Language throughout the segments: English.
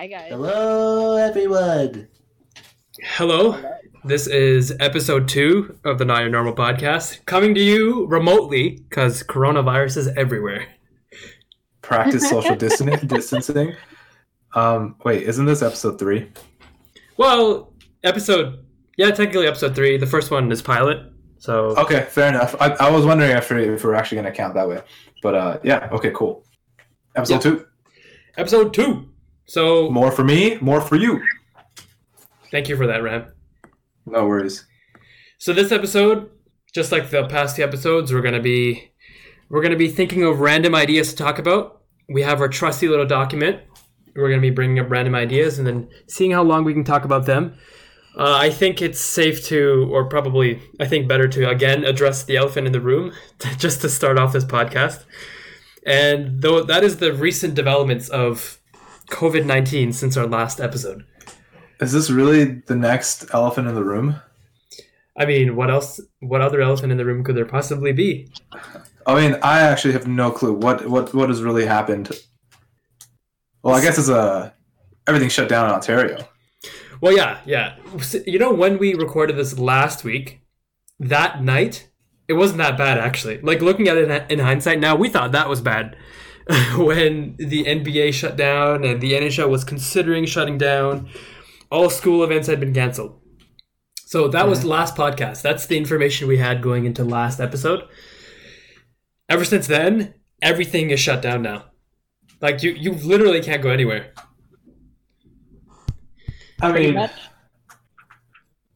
Hi guys. Hello, everyone. Hello. This is episode two of the Not Your Normal podcast, coming to you remotely because coronavirus is everywhere. Practice social distan- distancing. Um, wait, isn't this episode three? Well, episode, yeah, technically episode three. The first one is pilot. So, Okay, fair enough. I, I was wondering if, we- if we're actually going to count that way, but uh, yeah. Okay, cool. Episode Yeah. two. episode two. So, More for me, more for you. thank you for that, Rahm. No worries. So this episode, just like the past two episodes, we're gonna be we're gonna be thinking of random ideas to talk about. We have our trusty little document. We're gonna be bringing up random ideas and then seeing how long we can talk about them. Uh, I think it's safe to, or probably, I think better to again address the elephant in the room, just to start off this podcast. And though that is the recent developments of COVID nineteen since our last episode. Is this really the next elephant in the room? I mean, what else? What other elephant in the room could there possibly be? I mean, I actually have no clue what what what has really happened. Well, I guess it's a everything shut down in Ontario. Well, yeah, yeah. You know, when we recorded this last week, that night, it wasn't that bad actually. Like looking at it in hindsight now, we thought that was bad when the NBA shut down and the NHL was considering shutting down. All school events had been canceled. So that was the last podcast. That's the information we had going into last episode. Ever since then, everything is shut down now. Like you, you literally can't go anywhere. I Pretty mean, much.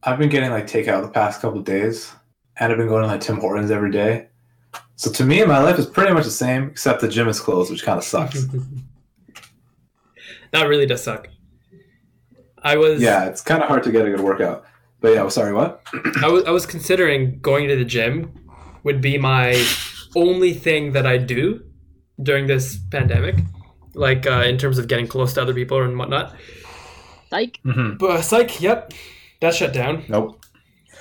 I've been getting like takeout the past couple of days, and I've been going to like Tim Hortons every day. So to me, my life is pretty much the same, except the gym is closed, which kind of sucks. that really does suck. I was yeah, it's kind of hard to get a good workout. But yeah, sorry, what? I was I was considering going to the gym would be my only thing that I do during this pandemic, like uh, in terms of getting close to other people and whatnot. Psych. Mm-hmm. But psych, yep, that shut down, Nope.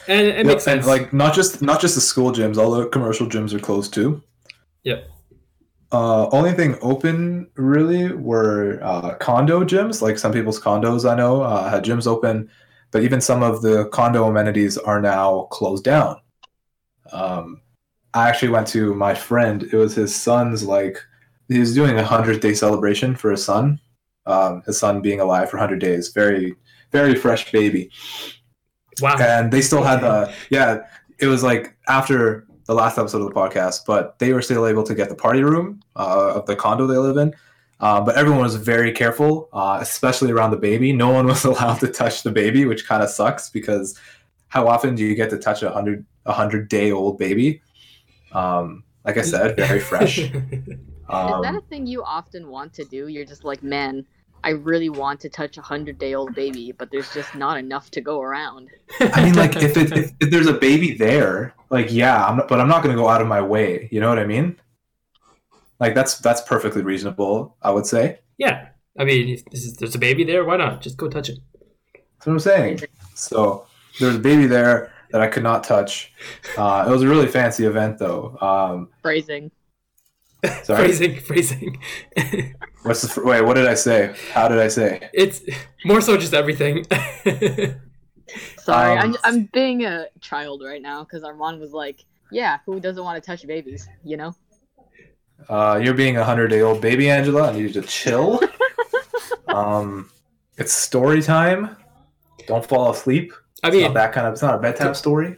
And it Yep, makes and sense. like not just not just the school gyms, all the commercial gyms are closed too. Yep. Uh, only thing open really were uh, condo gyms. Like some people's condos, I know uh, had gyms open, but even some of the condo amenities are now closed down. Um, I actually went to my friend. It was his son's like he was doing a hundredth day celebration for his son. Um, his son being alive for hundred days, very very fresh baby wow, and they still had the yeah it was like after the last episode of the podcast but they were still able to get the party room uh, of the condo they live in. Uh, but everyone was very careful uh, especially around the baby. No one was allowed to touch the baby which kind of sucks because how often do you get to touch a hundred a hundred day old baby? Um, like i said very fresh. Is that a um, thing you often want to do? You're just like, man, I really want to touch a hundred day old baby, but there's just not enough to go around. i mean like if, it, if, if there's a baby there like yeah I'm not, but i'm not going to go out of my way you know what i mean like that's that's perfectly reasonable i would say yeah, I mean, if this is, there's a baby there. Why not just go touch it? That's what I'm saying. So there's a baby there that I could not touch. Uh, it was a really fancy event, though. Um, Phrasing. sorry, Phrasing, phrasing. what's the fr- wait? What did I say? How did I say? it's more so just everything. Sorry, Um, I'm I'm being a child right now because Arman was like, yeah, who doesn't want to touch babies? You know. Uh, you're being a hundred day old baby, Angela. I need you to chill. um, it's story time. Don't fall asleep. I It's mean, not that kind of. It's not a bedtime story.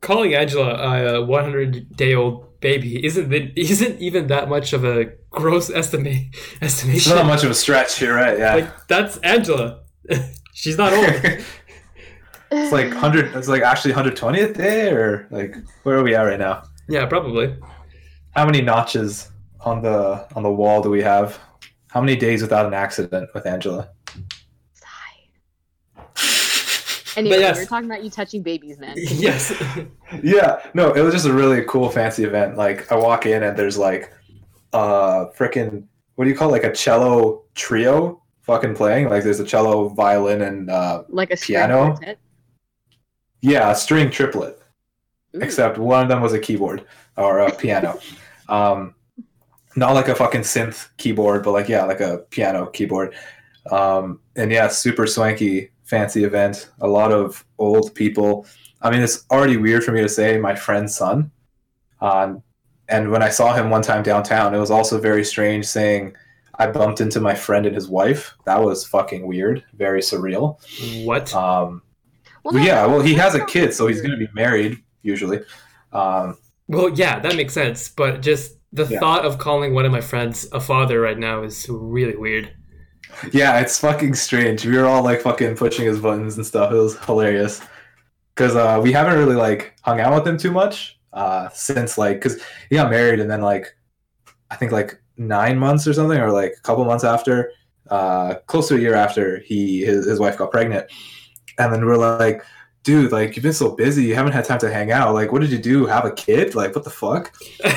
calling Angela a 100 day old baby isn't the, isn't even that much of a gross estimate It's estimation. not much of a stretch. You're right. Yeah. Like that's Angela. She's not old. it's like hundred. It's like actually hundred twentieth day, or like where are we at right now? yeah, probably. How many notches on the on the wall do we have? How many days without an accident with Angela? Anyway, yes. we were talking about you touching babies, man. yes. yeah, no, it was just a really cool, fancy event. Like I walk in and there's like, uh, freaking what do you call it? like a cello trio fucking playing? Like there's a cello, violin, and uh, Like a Piano? quartet. yeah, a string triplet. Ooh. Except one of them was a keyboard or a piano. Um, not like a fucking synth keyboard, but like yeah, like a piano keyboard. Um, and yeah, super swanky, fancy event. A lot of old people. I mean, it's already weird for me to say my friend's son. Um, and when I saw him one time downtown, it was also very strange saying I bumped into my friend and his wife. That was fucking weird, very surreal. What? Um, Well, well, yeah, well, he has a kid, so he's going to be married usually. Um, Well, yeah, that makes sense. But just the Yeah. thought of calling one of my friends a father right now is really weird. Yeah, it's fucking strange. We were all like fucking pushing his buttons and stuff. It was hilarious because uh, we haven't really like hung out with him too much uh, since like because he got married and then like I think like nine months or something or like a couple months after, uh, close to a year after he his, his wife got pregnant, and then we're like. Dude, like you've been so busy, you haven't had time to hang out. Like, what did you do? Have a kid? Like, what the fuck? yeah,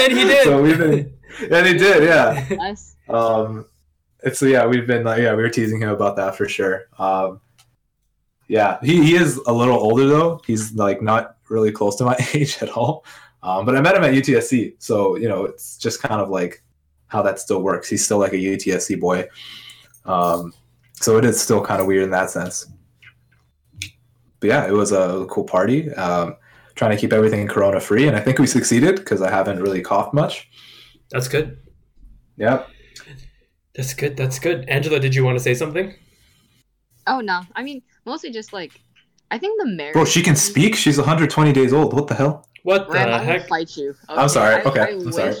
and he did. So we've been, and he did, yeah. Us. Um, it's yeah, we've been like yeah, we were teasing him about that for sure. Um, yeah, he, he is a little older though. He's like not really close to my age at all. Um, but I met him at UTSC, so you know it's just kind of like how that still works. He's still like a UTSC boy. Um, so it is still kind of weird in that sense. But yeah, it was a cool party. Um, trying to keep everything corona free, and I think we succeeded because I haven't really coughed much. That's good. Yep. That's good. That's good. Angela, did you want to say something? Oh no, I mean mostly just like I think the marriage. Bro, she can speak. She's 120 days old. What the hell? What the Rahm, I will heck? fight you. I'm sorry. Okay, I I'm wish sorry.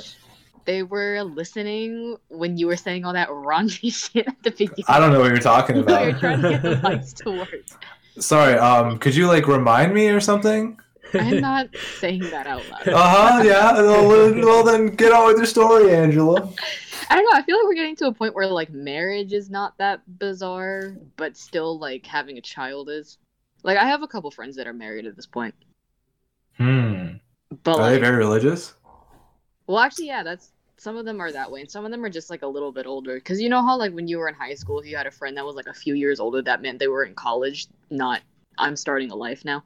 they were listening when you were saying all that raunchy shit at the beginning. I don't know what you're talking about. You're about. trying to get the mics to work. Sorry. Um, could you like remind me or something? I'm not saying that out loud. Uh huh. Yeah. Well, then- well, then get on with your story, Angela. I don't know. I feel like we're getting to a point where like marriage is not that bizarre, but still like having a child is. Like I have a couple friends that are married at this point, Hmm. but Are they very religious? well, actually, yeah, that's some of them are that way, and some of them are just like a little bit older. Because you know how like when you were in high school, if you had a friend that was like a few years older, that meant they were in college, not I'm starting a life now.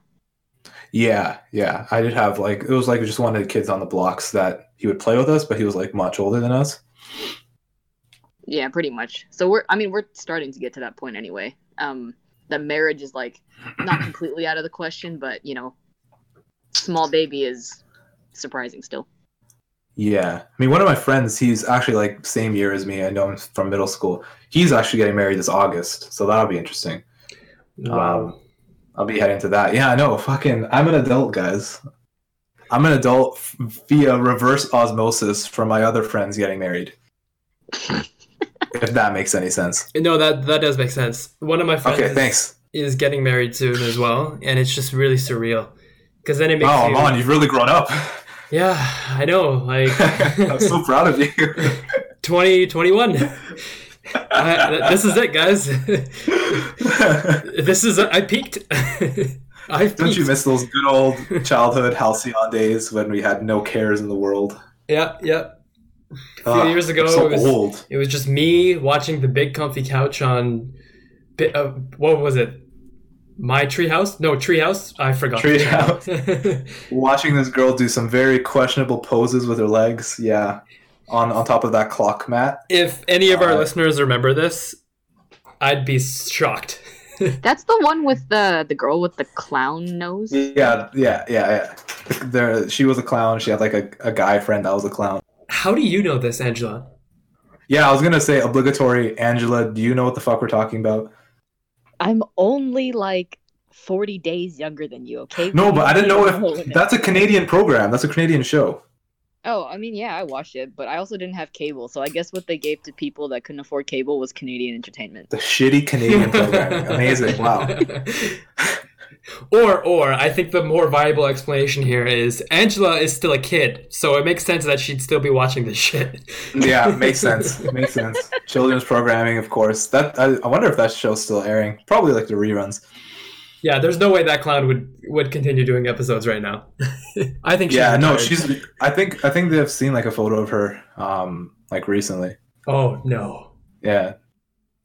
Yeah. Yeah. I did have like it was like we just one of the kids on the blocks that he would play with us, but he was like much older than us. Yeah, pretty much. So we're I mean we're starting to get to that point anyway. Um the marriage is like not completely out of the question, but you know, small baby is surprising still. Yeah. I mean, one of my friends, he's actually like same year as me. I know him from middle school. He's actually getting married this August, so that'll be interesting. Wow. Um, I'll be heading to that. Yeah, I know. Fucking, I'm an adult, guys. I'm an adult via reverse osmosis from my other friends getting married. if that makes any sense. no, that that does make sense. One of my friends Okay, is, thanks. is getting married soon as well, and it's just really surreal. Because then it makes Oh, you, Arman, you've really grown up. yeah, I know, like I'm so proud of you. 2021. I, this is it, guys. this is I peaked. I peaked. Don't you miss those good old childhood halcyon days when we had no cares in the world? Yeah, yeah. A few Ah, years ago, so it was, old. it was just me watching the big comfy couch on, uh, what was it? My treehouse? No, treehouse. I forgot. channel. Watching this girl do some very questionable poses with her legs. Yeah, on on top of that clock mat. if any of our Uh, listeners remember this, I'd be shocked. That's the one with the the girl with the clown nose. Yeah, yeah, yeah, yeah. There, she was a clown. She had like a, a guy friend that was a clown. How do you know this, Angela? Yeah, I was gonna say obligatory. Angela, do you know what the fuck we're talking about? I'm only like 40 days younger than you, okay? No, but I didn't know if that's a Canadian program. That's a Canadian show. Oh, I mean, yeah, I watched it, but I also didn't have cable, so I guess what they gave to people that couldn't afford cable was Canadian entertainment. The shitty Canadian programming. Amazing. Wow. or, or I think the more viable explanation here is Angela is still a kid, so it makes sense that she'd still be watching this shit. Yeah, makes sense. makes sense. Children's programming, of course. That I, I wonder if that show's still airing. Probably like the reruns. Yeah, there's no way that clown would would continue doing episodes right now. I think. She's yeah, no, she's. I think I think they've seen like a photo of her, um, like recently. Oh no. Yeah,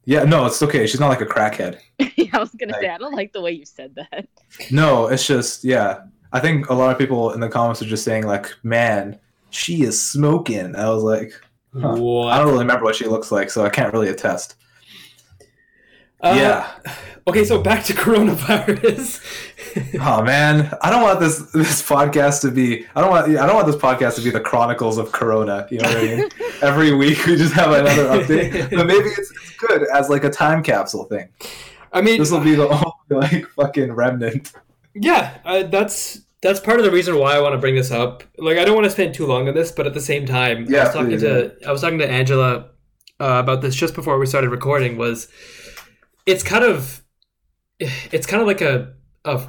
yeah. No, it's okay. She's not like a crackhead. yeah, I was gonna Like- say, I don't like the way you said that. No, it's just yeah. I think a lot of people in the comments are just saying like, "Man, she is smoking." I was like, Huh. What? I don't really remember what she looks like, so I can't really attest. Uh, yeah. Okay, so back to coronavirus. Oh man, I don't want this this podcast to be. I don't want. I don't want this podcast to be the chronicles of Corona. You know what I mean? Every week we just have another update, but maybe it's, it's good as like a time capsule thing. I mean, This will be the only like fucking remnant. yeah, uh, that's that's part of the reason why I want to bring this up. Like, I don't want to spend too long on this, but at the same time, I Yeah, was talking please, to I was talking to Angela uh, about this just before we started recording. Was it's kind of it's kind of like a a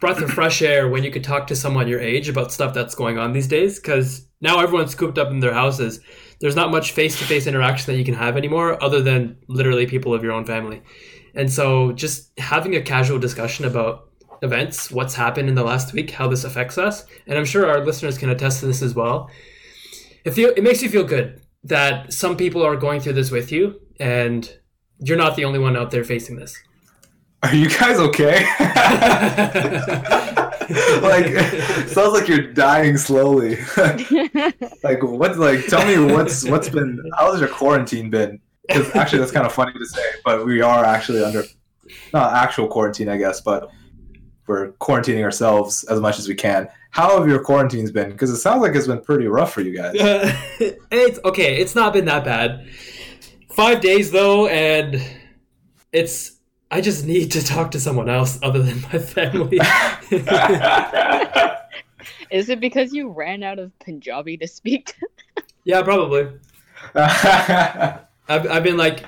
breath of fresh air when you could talk to someone your age about stuff that's going on these days because now everyone's cooped up in their houses. There's not much face to face interaction that you can have anymore, other than literally people of your own family. And so, just having a casual discussion about events, what's happened in the last week, how this affects us, and I'm sure our listeners can attest to this as well. It feel it makes you feel good that some people are going through this with you, and you're not the only one out there facing this. Are you guys okay? like sounds like you're dying slowly. like what's like? Tell me what's what's been? How has your quarantine been? Because actually, that's kind of funny to say, but we are actually under not actual quarantine, I guess, but we're quarantining ourselves as much as we can. How have your quarantines been? Because it sounds like it's been pretty rough for you guys. it's okay. It's not been that bad. Five days though, and it's. I just need to talk to someone else other than my family. Is it because you ran out of Punjabi to speak? yeah, probably. I've, I've been like,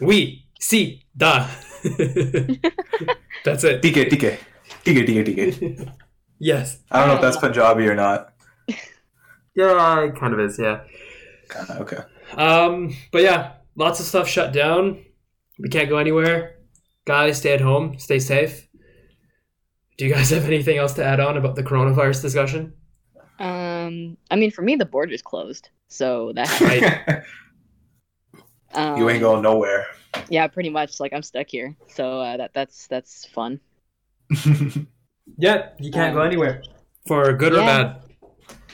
we si da. That's it. DK, DK, DK, DK, DK. Yes. I don't know if that's Punjabi or not. Yeah, it kind of is. Yeah. Kinda, okay. Um, but yeah, lots of stuff shut down. We can't go anywhere. Guys, stay at home. Stay safe. Do you guys have anything else to add on about the coronavirus discussion? Um, I mean, for me, the border's closed, so that's Right. um, you ain't going nowhere. Yeah, pretty much. Like I'm stuck here, so uh, that that's that's fun. Yeah, you can't go anywhere. For good or bad.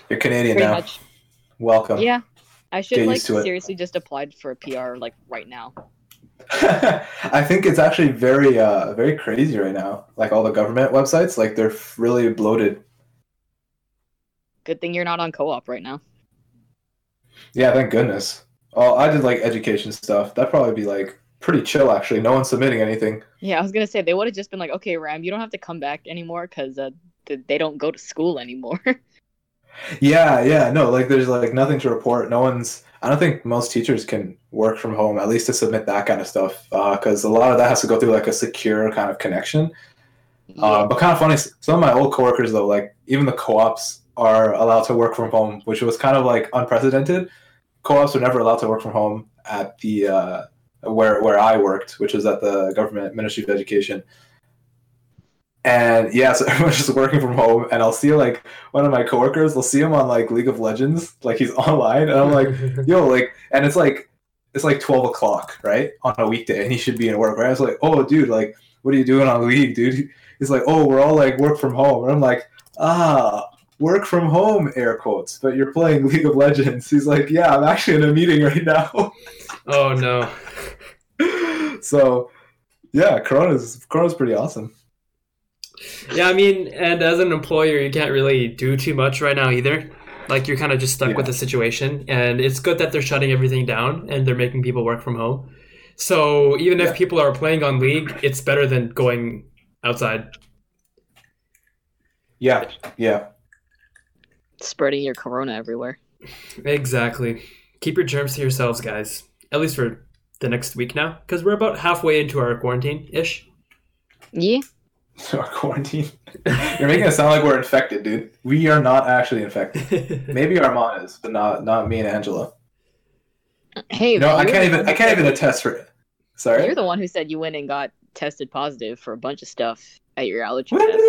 You're Canadian Pretty now. much. Welcome. Yeah, I should like seriously just applied for a PR like right now. I think it's actually very, uh, very crazy right now. Like all the government websites, like they're really bloated. Good thing you're not on co-op right now. Yeah, thank goodness. Oh, I did like education stuff. That'd probably be like pretty chill, actually. No one's submitting anything. Yeah, I was gonna say they would have just been like, okay, Rahm, you don't have to come back anymore because uh, they don't go to school anymore. Yeah, yeah, no, like there's like nothing to report. No one's. I don't think most teachers can work from home, at least to submit that kind of stuff, because a lot of that has to go through like a secure kind of connection. Uh, but kind of funny, some of my old coworkers though, like even the co-ops are allowed to work from home, which was kind of like unprecedented. Co-ops were never allowed to work from home at the uh, where where I worked, which was at the government Ministry of Education. And yeah, so everyone's just working from home, and I'll see like one of my coworkers. I'll see him on like League of Legends, like he's online, and I'm like, yo, like, and it's like it's like twelve o'clock, right, on a weekday, and he should be in work, right? I was like, oh, dude, like, what are you doing on League, dude? He's like, oh, we're all like work from home, and I'm like, ah, work from home, air quotes, but you're playing League of Legends. He's like, yeah, I'm actually in a meeting right now. oh no. so, yeah, Corona's Corona's pretty awesome. Yeah, I mean, and as an employer, you can't really do too much right now either. Like you're kind of just stuck Yeah. with the situation, and it's good that they're shutting everything down and they're making people work from home. So even Yeah. if people are playing on League, it's better than going outside. Yeah, yeah. Spreading your corona everywhere. Exactly. Keep your germs to yourselves, guys. At least for the next week now, because we're about halfway into our quarantine ish. Yeah. Our quarantine. You're making it sound like we're infected, dude. We are not actually infected. Maybe Arman is, but not not me and Angela. Hey, No, I can't even. I can't said- even attest for it. Sorry. You're the one who said you went and got tested positive for a bunch of stuff at your allergy What? test.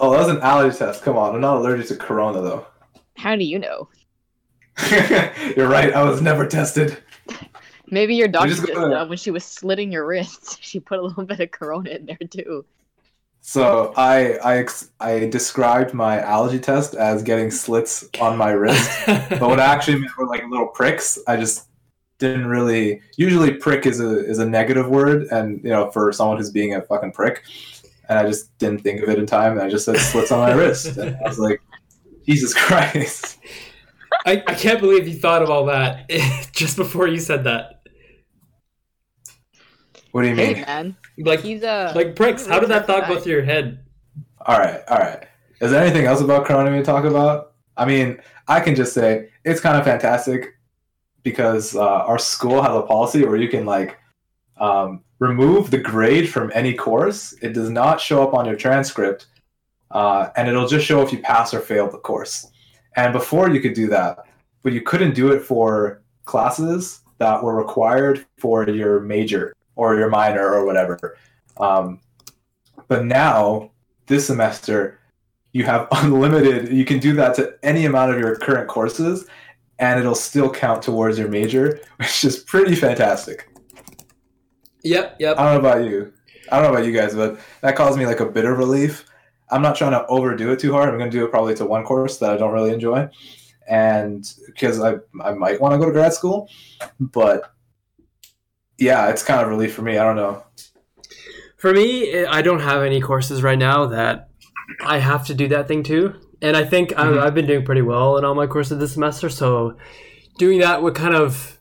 Oh, that was an allergy test. Come on, I'm not allergic to Corona though. How do you know? You're right. I was never tested. Maybe your doctor just just, uh, when she was slitting your wrists, she put a little bit of corona in there too. So I I I described my allergy test as getting slits on my wrist, but what I actually meant were like little pricks. I just didn't really. Usually, prick is a is a negative word, and you know, for someone who's being a fucking prick, and I just didn't think of it in time, and I just said slits on my wrist, and I was like, Jesus Christ. I, I can't believe you thought of all that just before you said that. What do you Hey mean? man, Like, he's a like pricks. How did that thought go through your head? All right, all right. Is there anything else about Corona to talk about? I mean, I can just say it's kind of fantastic because uh, our school has a policy where you can like um, remove the grade from any course. It does not show up on your transcript, uh, and it'll just show if you pass or failed the course. And before you could do that, but you couldn't do it for classes that were required for your major or your minor or whatever. Um, but now this semester you have unlimited you can do that to any amount of your current courses and it'll still count towards your major which is pretty fantastic Yep, yep. i don't know about you i don't know about you guys but that caused me like a bit of relief i'm not trying to overdo it too hard i'm going to do it probably to one course that i don't really enjoy and because i, I might want to go to grad school but yeah it's kind of relief for me i don't know For me, I don't have any courses right now that I have to do that thing too. And I think Mhm. I, I've been doing pretty well in all my courses this semester. So doing that would kind of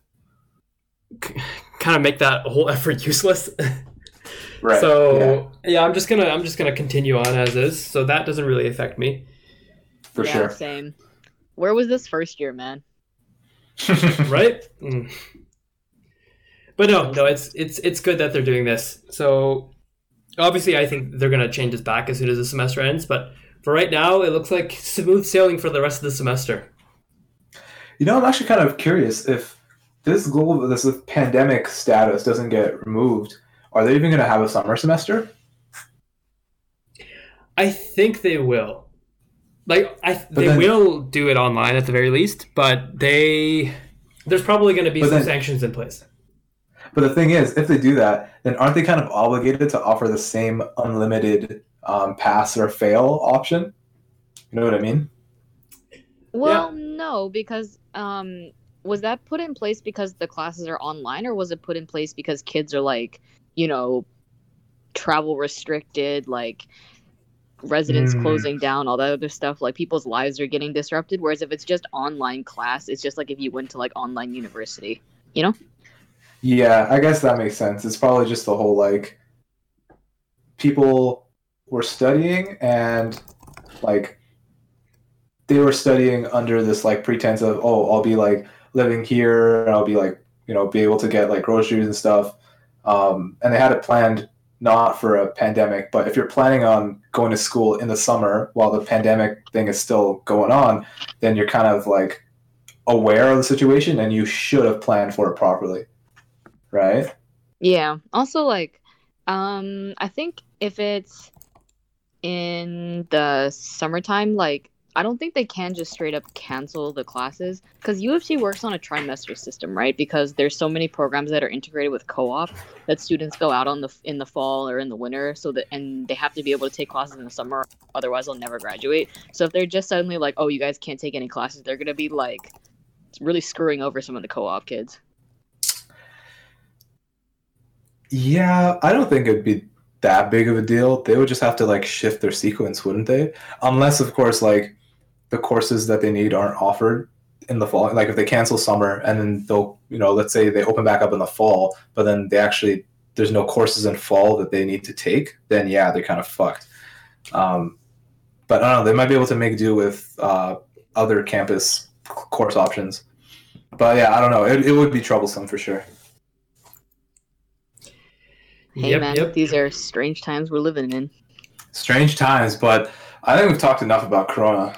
kind of make that whole effort useless. right so yeah. I'm just gonna I'm just gonna continue on as is. So that doesn't really affect me. for yeah, sure Same. Where was this first year, man? right? Mm. But no, no, it's it's it's good that they're doing this. So obviously, I think they're gonna change this back as soon as the semester ends. But for right now, it looks like smooth sailing for the rest of the semester. You know, I'm actually kind of curious if this global, this pandemic status doesn't get removed. Are they even going to have a summer semester? I think they will. Like I, they then- will do it online at the very least. But they, there's probably going to be some then- sanctions in place. But the thing is, if they do that, then aren't they kind of obligated to offer the same unlimited um, pass or fail option? You know what I mean? Well, no, because um, was that put in place because the classes are online, or was it put in place because kids are like, you know, travel restricted, like residents Hmm. closing down, all that other stuff? Like people's lives are getting disrupted. Whereas if it's just online class, it's just like if you went to like online university. Yeah, I guess that makes sense. It's probably just the whole like people were studying and like they were studying under this like pretense of oh I'll be like living here and I'll be like you know be able to get like groceries and stuff um, and they had it planned not for a pandemic but if you're planning on going to school in the summer while the pandemic thing is still going on then you're kind of like aware of the situation and you should have planned for it properly right Yeah. Also, like, um, I think if it's in the summertime, like, I don't think they can just straight up cancel the classes because U of T works on a trimester system, right? Because there's so many programs that are integrated with co-op that students go out on the in the fall or in the winter, so that and they have to be able to take classes in the summer, otherwise they'll never graduate. So if they're just suddenly like, oh, you guys can't take any classes, they're gonna be like really screwing over some of the co-op kids. Yeah, I don't think it'd be that big of a deal. They would just have to like shift their sequence, wouldn't they? Unless, of course, like the courses that they need aren't offered in the fall. Like if they cancel summer and then they'll, you know, let's say they open back up in the fall, but then they actually there's no courses in fall that they need to take, then yeah, they're kind of fucked. Um, but I don't know. They might be able to make do with uh, other campus course options. But yeah, I don't know. It, it would be troublesome for sure. Hey Yep, man, yep. these are strange times we're living in. Strange times, but I think we've talked enough about Corona.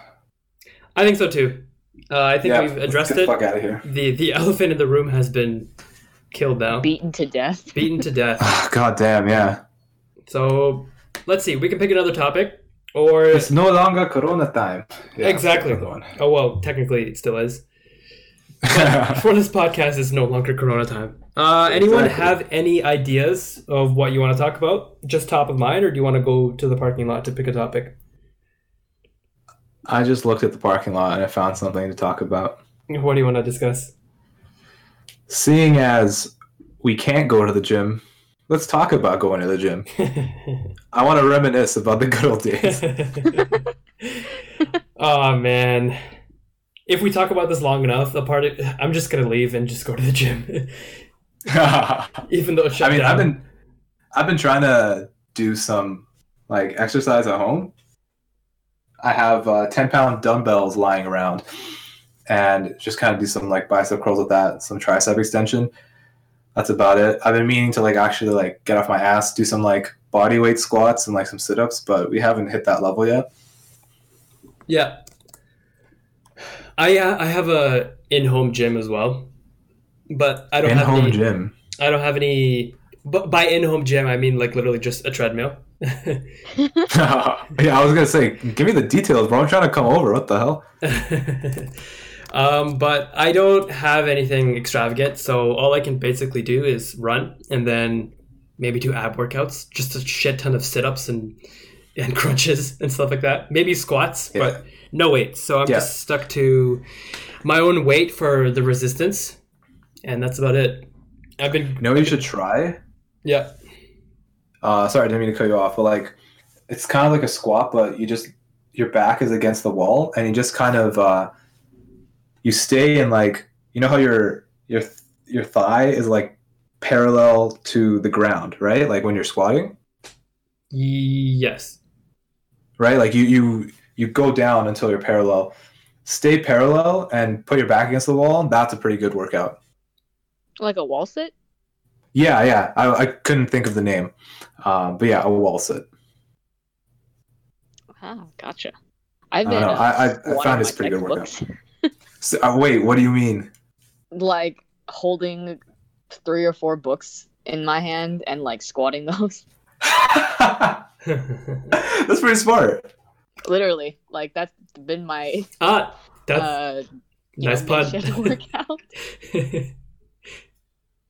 I think so too. Uh, I think Yeah, we've let's addressed get the it. fuck out of here. The the elephant in the room has been killed now, Beaten to death. beaten to death. God damn, yeah. So let's see. We can pick another topic, or It's no longer Corona time. Yeah, Exactly. oh well, technically it still is. But for this podcast, it's no longer Corona time. Uh, anyone Exactly. have any ideas of what you want to talk about? Just top of mind, or do you want to go to the parking lot to pick a topic? I just looked at the parking lot and I found something to talk about. What do you want to discuss? seeing as we can't go to the gym, let's talk about going to the gym. I want to reminisce about the good old days. oh man. If we talk about this long enough, the part of, I'm just gonna leave and just go to the gym. Even though I mean, down. I've been I've been trying to do some like exercise at home. I have uh, ten pound dumbbells lying around, and just kind of do some like bicep curls with that, some tricep extension. That's about it. I've been meaning to like actually like get off my ass, do some like body weight squats and like some sit ups, but we haven't hit that level yet. Yeah. I uh, I have a in-home gym as well, but I don't In have home any, gym. I don't have any. But by in-home gym, I mean like literally just a treadmill. yeah, I was gonna say, give me the details, bro. I'm trying to come over. What the hell? um, but I don't have anything extravagant, so all I can basically do is run and then maybe do ab workouts, just a shit ton of sit-ups and and crunches and stuff like that. Maybe squats, Yeah. but no weights. So I'm Yeah. just stuck to my own weight for the resistance, and that's about it. I've been You know you should try? yeah. Uh, sorry, I didn't mean to cut you off, but like, it's kind of like a squat, but you just your back is against the wall, and you just kind of uh, you stay in like you know how your your your thigh is like parallel to the ground, right? Like when you're squatting, Yes. right? Like you you you go down until you're parallel. Stay parallel and put your back against the wall. That's a pretty good workout. Like a wall sit? Yeah, yeah. I, I couldn't think of the name, um, but yeah, a wall sit. Ah, gotcha. I've I been. know. uh, I, I, I found it's my pretty good workout. So, uh, wait, what do you mean? like holding three or four books in my hand and like squatting those. That's pretty smart. Literally, like that's been my ah, that's uh, nice know, pun. makeshift workout.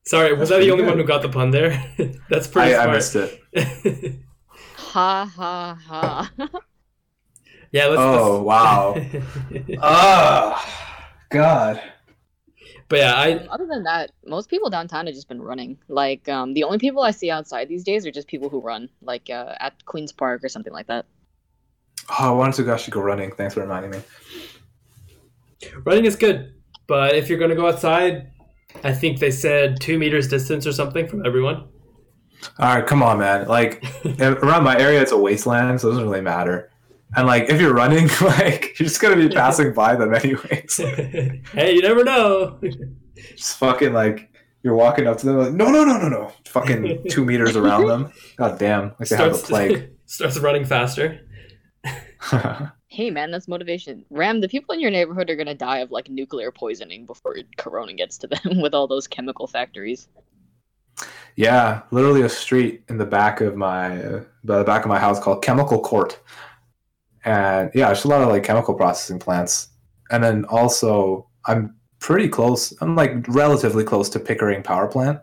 Sorry, was That's I the only good. one who got the pun there? That's pretty I, I smart. missed it. ha ha ha. yeah, let's. Oh wow. oh God. but yeah, I Other than that, most people downtown have just been running. Like um, the only people I see outside these days are just people who run, like uh, at Queens Park or something like that. Oh, I wanted to actually go running. Thanks for reminding me. running is good, but if you're gonna go outside, I think they said two meters distance or something from everyone. All right, come on, man. Like around my area, it's a wasteland, so it doesn't really matter. And like, if you're running, like you're just gonna be passing by them anyways. hey, you never know. just fucking like you're walking up to them, like no, no, no, no, no. Fucking two meters around them. God damn, like they have the plague. starts running faster. Hey man, that's motivation. Rahm, the people in your neighborhood are gonna die of like nuclear poisoning before Corona gets to them with all those chemical factories. Yeah, literally a street in the back of my uh, the back of my house called Chemical Court, and yeah, there's a lot of like chemical processing plants, and then also I'm pretty close. I'm like relatively close to Pickering Power Plant,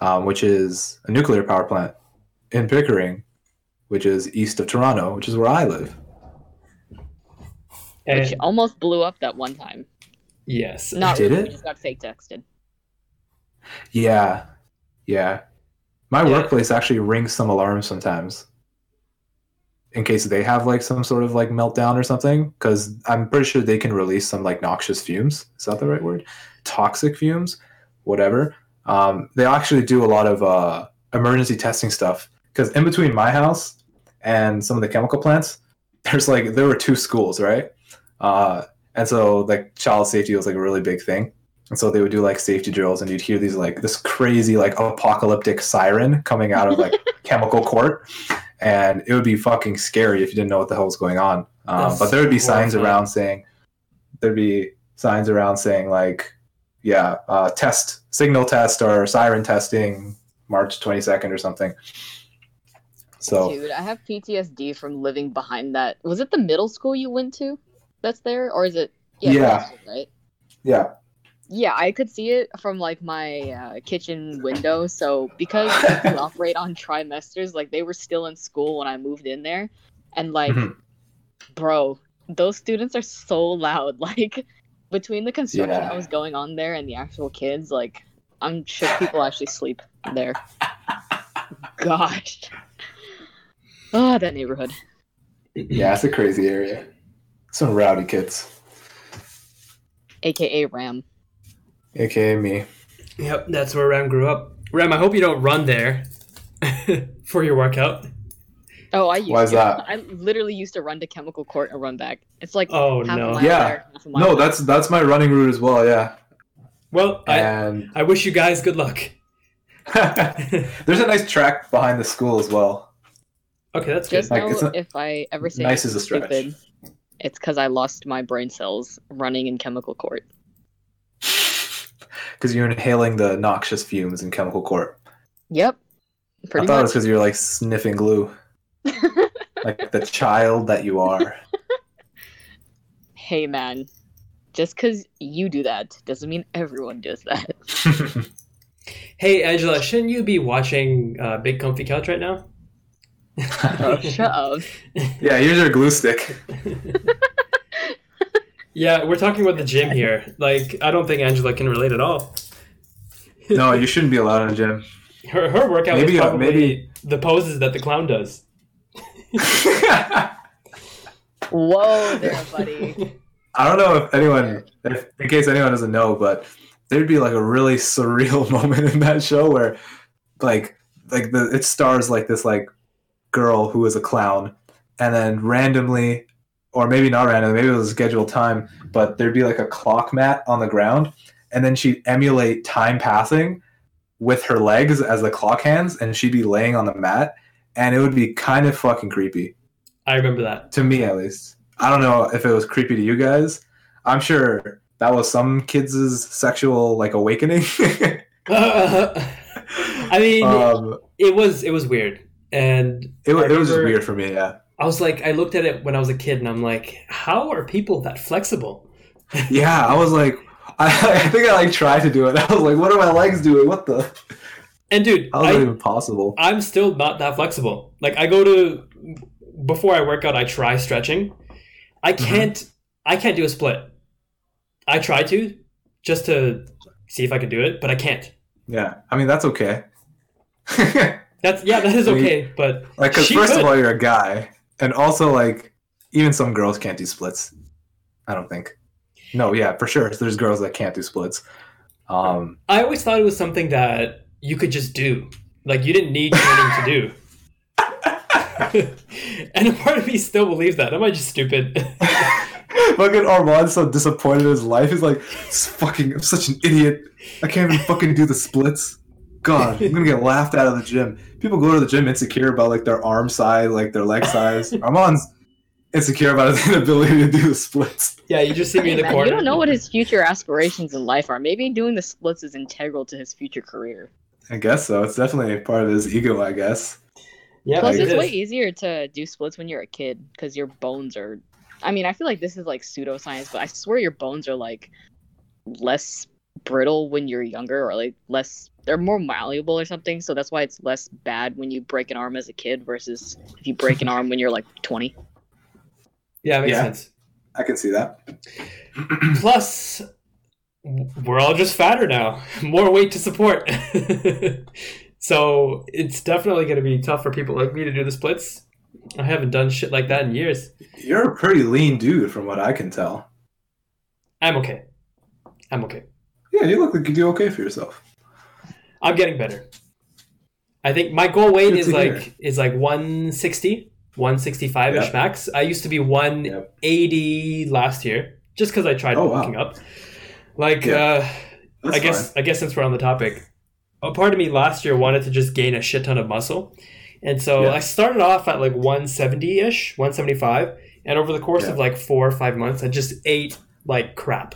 um, which is a nuclear power plant in Pickering, which is east of Toronto, which is where I live. Which almost blew up that one time. yes, Not Did really, it? we just got fake texted. Yeah, yeah. My Yeah. workplace actually rings some alarms sometimes, in case they have like some sort of like meltdown or something. Because I'm pretty sure they can release some like noxious fumes. Is that the right word? Toxic fumes, whatever. Um, they actually do a lot of uh, emergency testing stuff. Because in between my house and some of the chemical plants, there's like there were two schools, right? Uh, and so like child safety was like a really big thing. And so they would do like safety drills, and you'd hear these like this crazy like apocalyptic siren coming out of like chemical court, and it would be fucking scary if you didn't know what the hell was going on. Um, but there would be signs horrifying. around saying there'd be signs around saying like, yeah, uh, test signal test or siren testing March twenty second or something. So Dude, I have PTSD from living behind that. Was it the middle school you went to that's there? Or is it Yeah. school, right? yeah, Yeah, I could see it from like my uh, kitchen window. So because we operate on trimesters, like they were still in school when I moved in there, and like, Mhm. bro, those students are so loud. Like, between the construction Yeah. that was going on there and the actual kids, like I'm sure people actually sleep there. Gosh. Oh, that neighborhood. Yeah, it's a crazy area. Some rowdy kids, AKA Rahm. aka me. Yep, that's where Rahm grew up. Rahm, I hope you don't run there for your workout. Oh, I used Why is to. that? I literally used to run to Chemical Court and run back. It's like Oh half a no. mile Yeah. there, half a mile No, that's that's my running route as well. Yeah, Well, I, and I wish you guys good luck. there's a nice track behind the school as well. Okay, that's good. Just Like, know a- if I ever say nice anything as a stretch. stupid, it's because I lost my brain cells running in Chemical Court. Because you're inhaling the noxious fumes in chemical court. Yep. I Pretty thought it was because you're like sniffing glue, like the child that you are. hey man, just because you do that doesn't mean everyone does that. Hey, Angela, shouldn't you be watching uh, Big Comfy Couch right now? Oh, shut up. yeah, here's your glue stick. Yeah, we're talking about the gym here. Like, I don't think Angela can relate at all. No, you shouldn't be allowed in a gym. Her, her workout Maybe, is uh, probably maybe- the poses that the clown does. Whoa there, buddy. I don't know if anyone, if, in case anyone doesn't know, but there'd be like a really surreal moment in that show where, like, like the it stars like this like girl who was a clown, and then randomly, or maybe not randomly, maybe it was a scheduled time, but there'd be like a clock mat on the ground, and then she'd emulate time passing with her legs as the clock hands, and she'd be laying on the mat, and it would be kind of fucking creepy I remember that. to me at least. I don't know if it was creepy to you guys. I'm sure that was some kids' sexual like awakening. I mean, um, it was it was weird, and it, it was just weird for me. Yeah, I was like, I looked at it when I was a kid, and I'm like, how are people that flexible? yeah. I was like, I, I think I like tried to do it. I was like, what are my legs doing? What the? And dude, How is that I, even possible? I'm still not that flexible. Like I go to before I work out, I try stretching. I Mm-hmm. can't. I can't do a split. I try to just to see if I can do it, but I can't. Yeah, I mean that's okay. That's yeah, that is okay. But like, because first could. of all, you're a guy, and also like, even some girls can't do splits. I don't think. No, yeah, for sure. There's girls that can't do splits. Um, I always thought it was something that you could just do. Like you didn't need training to do. and a part of me still believes that. Am I just stupid? fucking Arman's so disappointed in his life. He's like, fucking, I'm such an idiot. I can't even fucking do the splits. God, I'm gonna get laughed out of the gym. People go to the gym insecure about like their arm size, like their leg size. Arman's insecure about his inability to do the splits. yeah, you just see me Hey, in the man, corner. you don't know what his future aspirations in life are. Maybe doing the splits is integral to his future career. I guess so. It's definitely a part of his ego, I guess. Yeah, Plus, it's is. way easier to do splits when you're a kid because your bones are. I mean, I feel like this is like pseudoscience, but I swear your bones are like less brittle when you're younger, or like less. They're more malleable or something. So that's why it's less bad when you break an arm as a kid versus if you break an arm when you're like 20. Yeah, it makes Yeah. sense. I can see that. Plus, we're all just fatter now. More weight to support. so it's definitely going to be tough for people like me to do the splits. I haven't done shit like that in years. You're a pretty lean dude, from what I can tell. I'm okay. I'm okay. Yeah, you look like you do okay for yourself. I'm getting better. I think my goal weight Good is like hear. is like 160, 165 ish Yep. max. I used to be 180 last year just because I tried Oh, wow. up. Like Yeah. uh, I guess I guess since we're on the topic, a part of me last year wanted to just gain a shit ton of muscle, and so Yeah. I started off at like 170 ish, 175, and over the course Yeah. of like four or five months, I just ate like crap,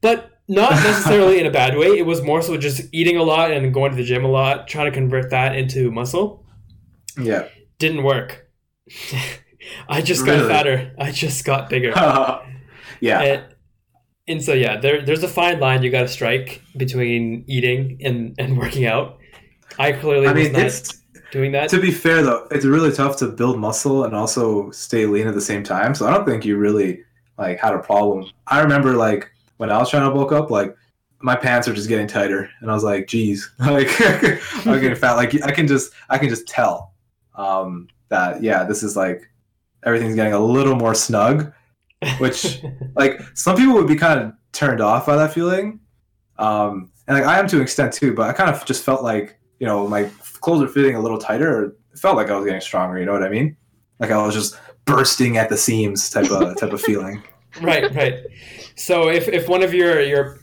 but not necessarily in a bad way. It was more so just eating a lot and going to the gym a lot, trying to convert that into muscle. Yeah. Didn't work. I just got Really? fatter. I just got bigger. yeah. And, and so yeah, there there's a fine line you got to strike between eating and and working out. I clearly I was not doing that. to be fair though, it's really tough to build muscle and also stay lean at the same time. So I don't think you really like had a problem. I remember like when I was trying to bulk up, like my pants are just getting tighter, and I was like, "Geez, like I'm getting fat." Like I can just I can just tell um, that yeah, this is like everything's getting a little more snug. Which like some people would be kind of turned off by that feeling, um, and like I am to an extent too. But I kind of just felt like you know my clothes are fitting a little tighter. Or it felt like I was getting stronger. You know what I mean? Like I was just bursting at the seams type of type of feeling. Right, right. So if, if one of your your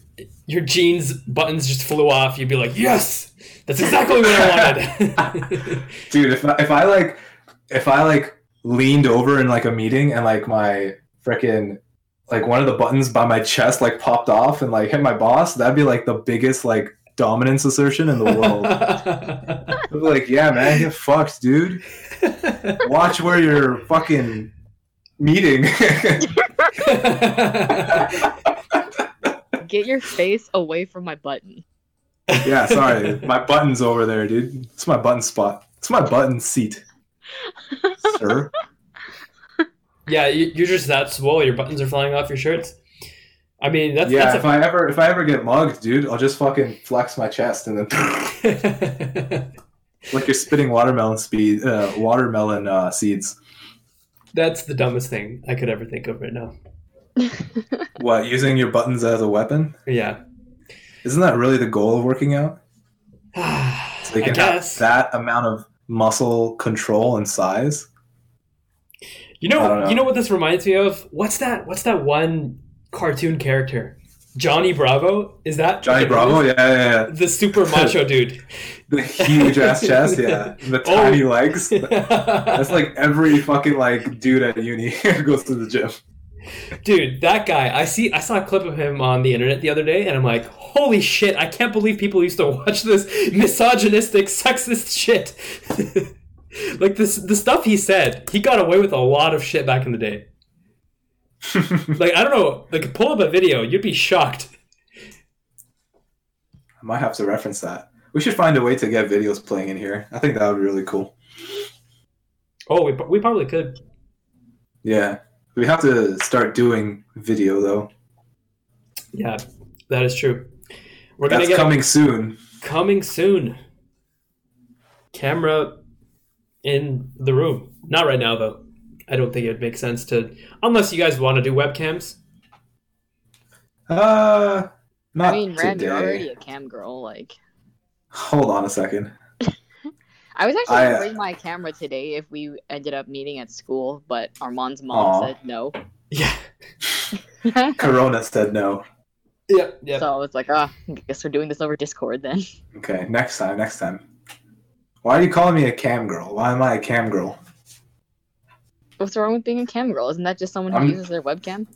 your jeans buttons just flew off, you'd be like, "Yes, that's exactly what I wanted." Dude, if I, if I like if I like leaned over in like a meeting and like my freaking like one of the buttons by my chest like popped off and like hit my boss, that'd be like the biggest like dominance assertion in the world. I'd be like, yeah, man, get fucked, dude. Watch where you're fucking meeting. Get your face away from my button. yeah, sorry. My button's over there, dude. It's my button spot. It's my button seat. Sir. yeah, you- you're just that swole. Your buttons are flying off your shirts. I mean, that's yeah, that's if I ever if I ever get mugged, dude, I'll just fucking flex my chest and then like you're spitting watermelon speed uh, watermelon uh, seeds. That's the dumbest thing I could ever think of right now. What, using your buttons as a weapon? Yeah. Isn't that really the goal of working out? So I you can have guess. that amount of muscle control and size. You know, know. you know what this reminds me of? What's that? What's that one cartoon character? Johnny Bravo? Is that Johnny Bravo, yeah, yeah, yeah. the super macho dude? The huge ass chest, yeah. The Oh. tiny legs. That's like every fucking like dude at uni goes to the gym. Dude, that guy. I see. I saw a clip of him on the internet the other day, and I'm like, holy shit! I can't believe people used to watch this misogynistic, sexist shit. like this, the stuff he said, he got away with a lot of shit back in the day. Like I don't know, like pull up a video, you'd be shocked. I might have to reference that. We should find a way to get videos playing in here. I think that would be really cool. Oh, we, we probably could. Yeah. We have to start doing video though. Yeah, that is true. We're gonna That's get coming soon. coming soon. Camera in the room. Not right now though. I don't think it'd make sense to unless you guys want to do webcams. Uh not I mean, Rand, you're already a cam girl. Like, Hold on a second. I was actually I, gonna uh, bring my camera today if we ended up meeting at school, but Arman's mom Aw. said no. Yeah. Corona said no. Yeah. Yeah. So I was like, ah, I guess we're doing this over Discord then. Okay, next time, next time. Why are you calling me a cam girl? Why am I a cam girl? What's wrong with being a cam girl? Isn't that just someone who I'm- uses their webcam?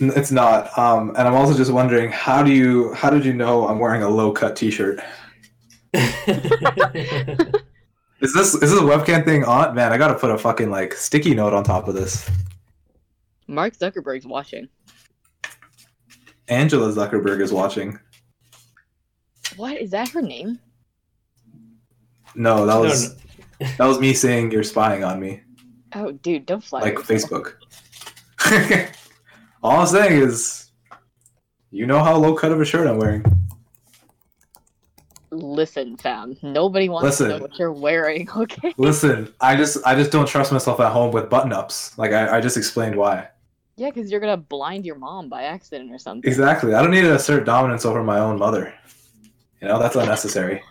It's not. Um, and I'm also just wondering how do you how did you know I'm wearing a low cut T-shirt? Is this is this a webcam thing on? Man, I gotta put a fucking like sticky note on top of this. Mark Zuckerberg's watching. Angela Zuckerberg is watching. What is that her name? No, that No, was that was me saying you're spying on me, Oh, dude, don't fly. like Facebook. All I'm saying is, you know how low cut of a shirt I'm wearing. Listen, fam. Nobody wants to know Listen. what you're wearing. Okay. Listen, I just I just don't trust myself at home with button ups. Like I, I just explained why. Yeah, because you're gonna blind your mom by accident or something. Exactly. I don't need to assert dominance over my own mother. You know, that's unnecessary.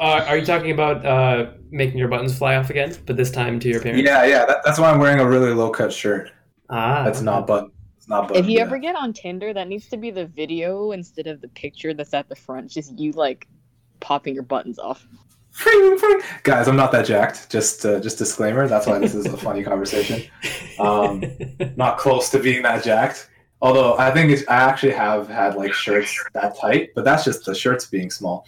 uh, are you talking about uh, making your buttons fly off again, but this time to your parents? Yeah, yeah. That, that's why I'm wearing a really low cut shirt. Ah, That's not button. It's not button. If you yeah. ever get on Tinder, that needs to be the video instead of the picture that's at the front. Just you like popping your buttons off. Guys, I'm not that jacked. Just uh, just disclaimer. That's why this is a funny conversation. Um, Not close to being that jacked. Although I think it's, I actually have had like shirts that tight, but that's just the shirts being small.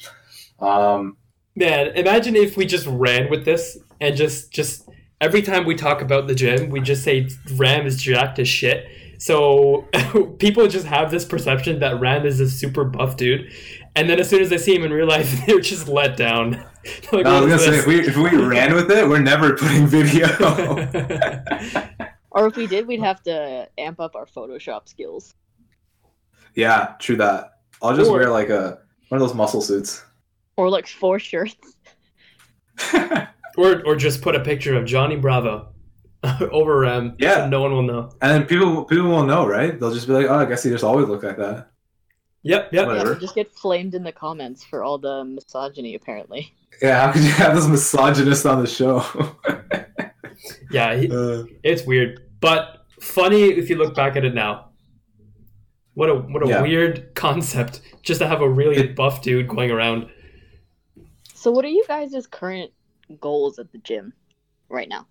Um, Man, imagine if we just ran with this and just just every time we talk about the gym, we just say Rahm is jacked as shit. So people just have this perception that Rahm is a super buff dude, and then as soon as they see him in real life, they're just let down. like, I was gonna say if we if we ran with it, we're never putting video. Or if we did, we'd have to amp up our Photoshop skills. Yeah, true that. I'll just Or- wear like a one of those muscle suits. Or like four shirts. Or or just put a picture of Johnny Bravo over um Yeah. so no one will know. and then people people will know, right? They'll just be like, "Oh, I guess he just always looked like that." Yep, yep. Whatever. Yeah, just get flamed in the comments for all the misogyny, apparently. Yeah, how could you have this misogynist on the show? Yeah, he, Uh, it's weird, but funny if you look back at it now. What a what a Yeah. weird concept just to have a really buff dude going around. So, what are you guys' current goals at the gym right now?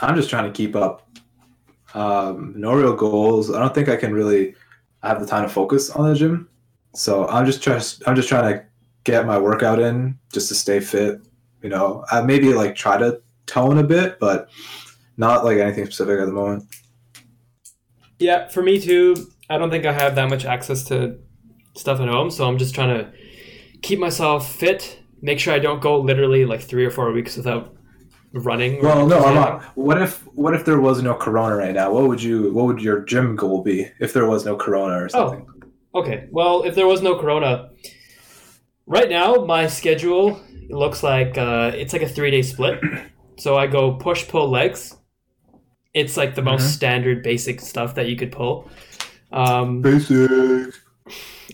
I'm just trying to keep up. Um, no real goals. I don't think I can really have the time to focus on the gym. So I'm just trying. I'm just trying to get my workout in just to stay fit. You know, I maybe like try to tone a bit, but not like anything specific at the moment. Yeah, for me too. I don't think I have that much access to stuff at home, so I'm just trying to keep myself fit. Make sure I don't go literally like three or four weeks without running. Well, no, I'm not. What if what if there was no corona right now? What would you what would your gym goal be if there was no corona or something? Oh, Okay, well, if there was no corona, right now my schedule looks like uh, it's like a three day split. So I go push pull legs. It's like the most Mhm. standard basic stuff that you could pull. Um, Basic.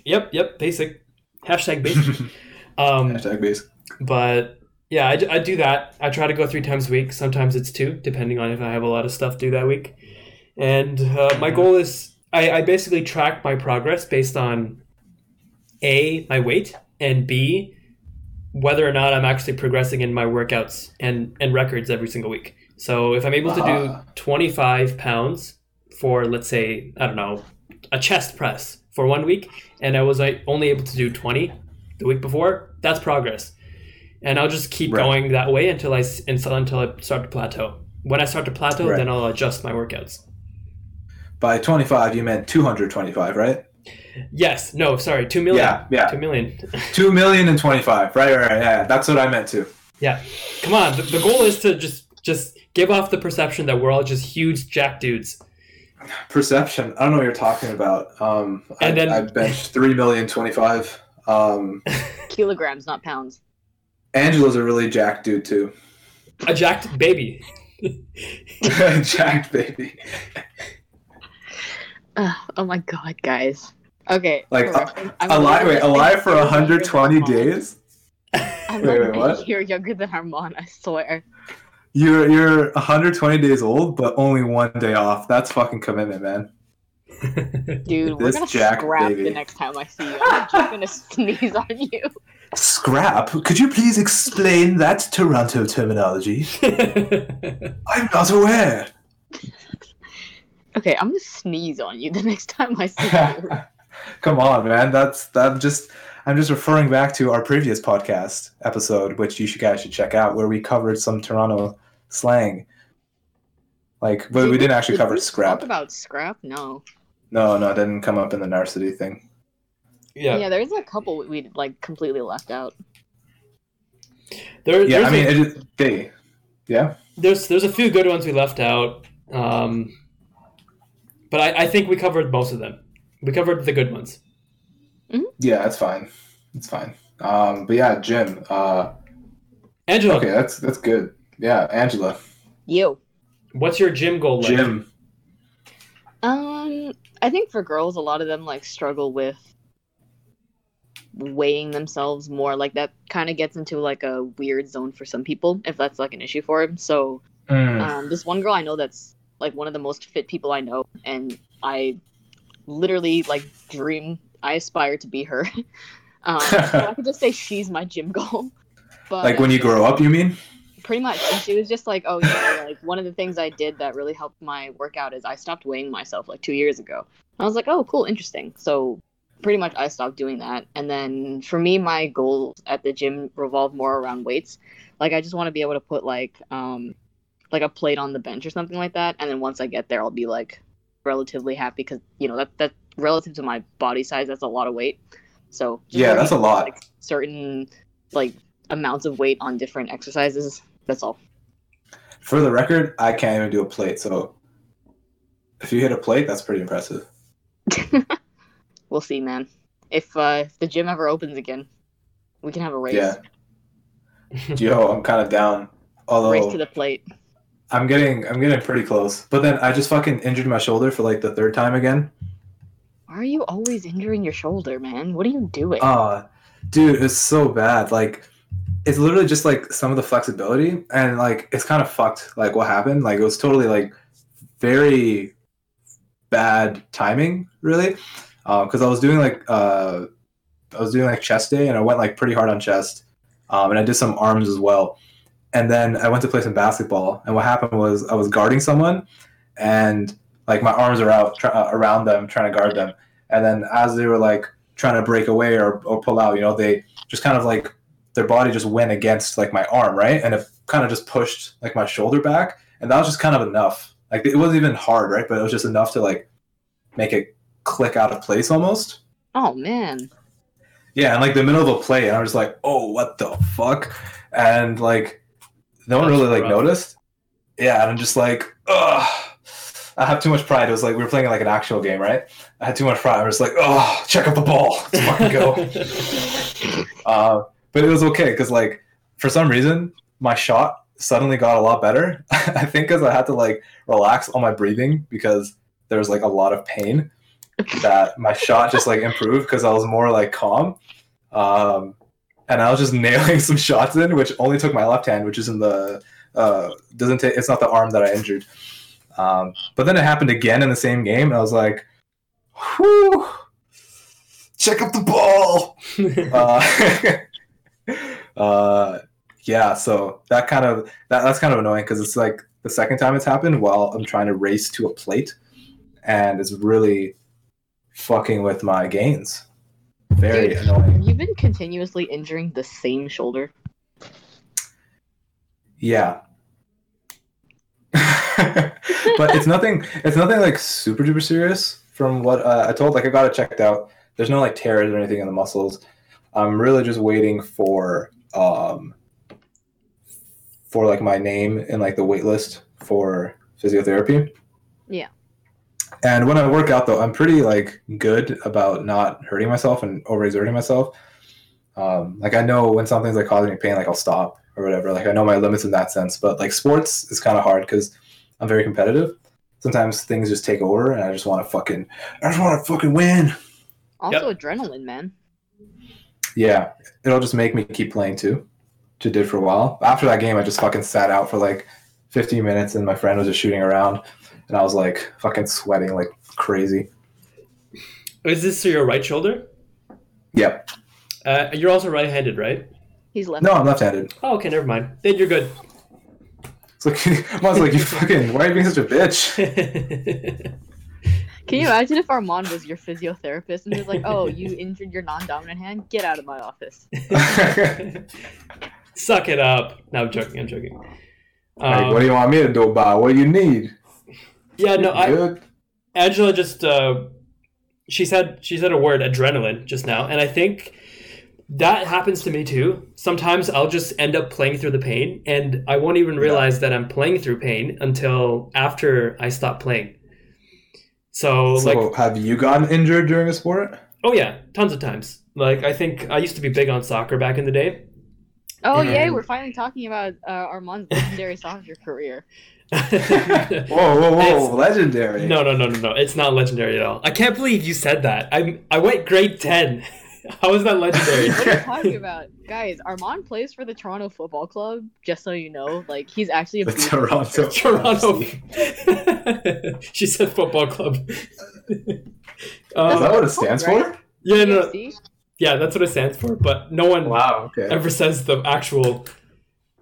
yep, yep, basic. Hashtag basic. Um, Hashtag basic. but yeah, I, I do that. I try to go three times a week. Sometimes it's two, depending on if I have a lot of stuff to do that week. And uh, my goal is I, I basically track my progress based on A, my weight, and B, whether or not I'm actually progressing in my workouts and, and records every single week. So if I'm able to do Ah. 25 pounds for, let's say, I don't know, a chest press for one week, and I was like, only able to do 20 the week before, that's progress. And I'll just keep Right. going that way until I s- until, until I start to plateau. When I start to plateau, Right. then I'll adjust my workouts. By 25, you meant 225, right? Yes, no, sorry, two million. Yeah, yeah. Two million. 2 million and 25. Right, right, right. Yeah, that's what I meant too. yeah, come on. The, the goal is to just just give off the perception that we're all just huge jack dudes. Perception. I don't know what you're talking about. Um, I, And then- I benched 3 million 25. Um, Kilograms, not pounds. Angela's a really jacked dude too. A jacked baby. jacked baby. Ugh, oh my god, guys. Okay. Like, for a- reference, Alive, wait, literally alive for younger 120 days? I'm Wait, wait, what? You're younger than Arman, I swear. You're you're 120 days old, but only one day off. That's fucking commitment, man. Dude, we're gonna jacked scrap baby. the next time I see you. I'm just gonna sneeze on you. Scrap. Could you please explain that Toronto terminology? I'm not aware. Okay, I'm gonna sneeze on you the next time I see you. Come on, man. That's that. Just I'm just referring back to our previous podcast episode, which you should guys should check out, where we covered some Toronto slang. Like, but we didn't actually Did cover we scrap. Talk about scrap? No. No, no, it didn't come up in the Narcity thing. Yeah. Yeah, there's a couple we- we like completely left out. There, Yeah, there's I mean, a, it is, they, yeah, there's there's a few good ones we left out. Um, but I, I think we covered most of them. We covered the good ones. yeah, that's fine. It's fine. Um, but yeah, gym. Uh, Angela, okay, that's that's good. Yeah, Angela, You. what's your gym goal like? gym. Um, I think for girls, a lot of them like struggle with weighing themselves more. Like that kind of gets into like a weird zone for some people if that's like an issue for them. So, Mm. um, this one girl I know that's like one of the most fit people I know, and I literally like dream. I aspire to be her. um, so I could just say she's my gym goal. But like when you grow up, you mean? pretty much and she was just like oh yeah like one of the things i did that really helped my workout is i stopped weighing myself like two years ago i was like oh cool interesting so pretty much i stopped doing that and then for me my goals at the gym revolve more around weights like i just want to be able to put like um like a plate on the bench or something like that and then once i get there i'll be like relatively happy because you know that that relative to my body size that's a lot of weight so just Yeah, that's a lot. like certain like amounts of weight on different exercises that's all for the record, I can't even do a plate. So if you hit a plate, that's pretty impressive. We'll see, man. If uh, if the gym ever opens again, we can have a race. Yeah. Yo, I'm kind of down. Although Race to the plate. I'm getting I'm getting pretty close. But then I just fucking injured my shoulder for like the third time again. Why are you always injuring your shoulder, man? What are you doing? Uh dude, it's so bad. Like it's literally just like some of the flexibility and like it's kind of fucked like what happened. Like it was totally like very bad timing, really. Because I was doing like uh I was doing like chest day and I went like pretty hard on chest. Um and I did some arms as well. And then I went to play some basketball and what happened was I was guarding someone and like my arms are out uh, around them trying to guard them and then as they were like trying to break away or, or pull out you know they just kind of like their body just went against like my arm right and it kind of just pushed like my shoulder back and that was just kind of enough like it wasn't even hard right but it was just enough to like make it click out of place almost. Oh man. yeah and like the middle of a play and i was like oh what the fuck? And like no one That's really like rough. noticed. Yeah and i'm just like ugh. I have too much pride. It was like we were playing like an actual game right? I had too much pride. I was like oh check out the ball. Let's fucking go. Uh, but it was okay because like for some reason my shot suddenly got a lot better. I think because i had to like relax on my breathing because there was like a lot of pain that my shot just like improved because i was more like calm. Um, and i was just nailing some shots in which only took my left hand which is in the uh, doesn't take it's not the arm that i injured. Um, but then it happened again in the same game and i was like whew. Check up the ball! Uh, uh, yeah, so that kind of that, that's kind of annoying because it's like the second time it's happened while I'm trying to race to a plate, and it's really fucking with my gains. Very Dude, annoying. Have been continuously injuring the same shoulder? Yeah. but it's nothing. It's nothing like super duper serious. From what uh, I told, like I got it checked out. There's no like tears or anything in the muscles. I'm really just waiting for um for like my name in like the wait list for physiotherapy. Yeah. And when I work out though, I'm pretty like good about not hurting myself and overexerting myself. Um, like I know when something's like causing me pain, like I'll stop or whatever. Like I know my limits in that sense. But like sports is kind of hard because I'm very competitive. Sometimes things just take over, and I just want to fucking, I just want to fucking win. Also adrenaline, man. Yeah, it'll just make me keep playing too. Which it did for a while. After that game, I just fucking sat out for like 15 minutes, and my friend was just shooting around, and I was like fucking sweating like crazy. Is this your right shoulder? Yep. Uh, you're also right-handed, right? He's left. No, I'm left-handed. Oh, okay, never mind. Then you're good. It's like I was like, you fucking, why are you being such a bitch? Can you imagine if Arman was your physiotherapist and he was like, "Oh, you injured your non-dominant hand? Get out of my office." Suck it up. No, I'm joking. I'm joking. Like, Um, what do you want me to do about? it? What do you need? Yeah, no, I, Angela just uh, she said she said a word adrenaline just now, and I think that happens to me too. Sometimes I'll just end up playing through the pain, and I won't even realize that I'm playing through pain until after I stop playing. So, So, like, have you gotten injured during a sport? oh yeah, tons of times. Like, I think I used to be big on soccer back in the day. Oh And- yay, we're finally talking about uh, Arman's legendary soccer career. No, Whoa, whoa, whoa! It's- legendary. no, no, no, no. No. It's not legendary at all. I can't believe you said that. I I went grade ten. How is that legendary? What are you talking about, guys? Arman plays for the Toronto Football Club. Just so you know, like he's actually a The. Toronto. Toronto. She said football club. Is Um, that what it stands Right? for? yeah, no, TFC? yeah, that's what it stands for. But no one Wow. Okay. ever says the actual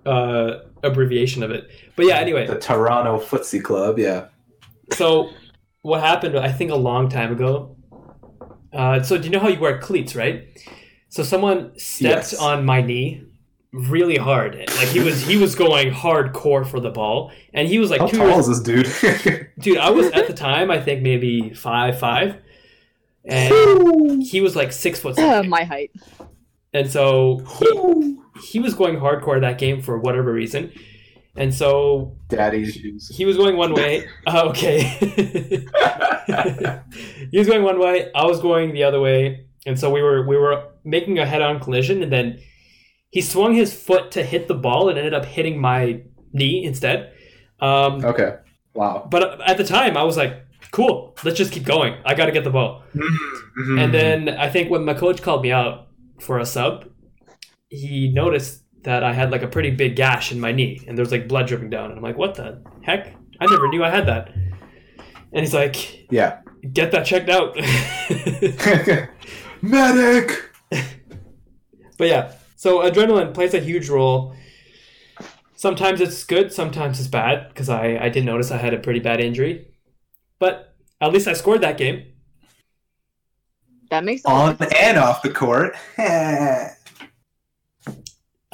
uh, abbreviation of it. But yeah, anyway. The Toronto Footsie Club. Yeah. So what happened? I think a long time ago. Uh, so do you know how you wear cleats, right? So someone stepped Yes. on my knee really hard. Like he was he was going hardcore for the ball, and he was like How two tall years. is this dude? Dude, I was at the time I think maybe five five, and he was like six foot Uh, my height. And so he, he was going hardcore that game for whatever reason. And so Daddy issues. he was going one way. Uh, okay. he was going one way. I was going the other way, and so we were we were making a head-on collision, and then he swung his foot to hit the ball and ended up hitting my knee instead. Um, Okay. Wow. but at the time, I was like, "Cool, let's just keep going. I got to get the ball." Mm-hmm. And then I think when my coach called me out for a sub, he noticed that I had like a pretty big gash in my knee and there was like blood dripping down. And I'm like, what the heck? I never knew I had that. And he's like, yeah. get that checked out. Medic. but yeah, so adrenaline plays a huge role. Sometimes it's good, sometimes it's bad because I, I did notice I had a pretty bad injury. But at least I scored that game. That makes sense. On and off the court.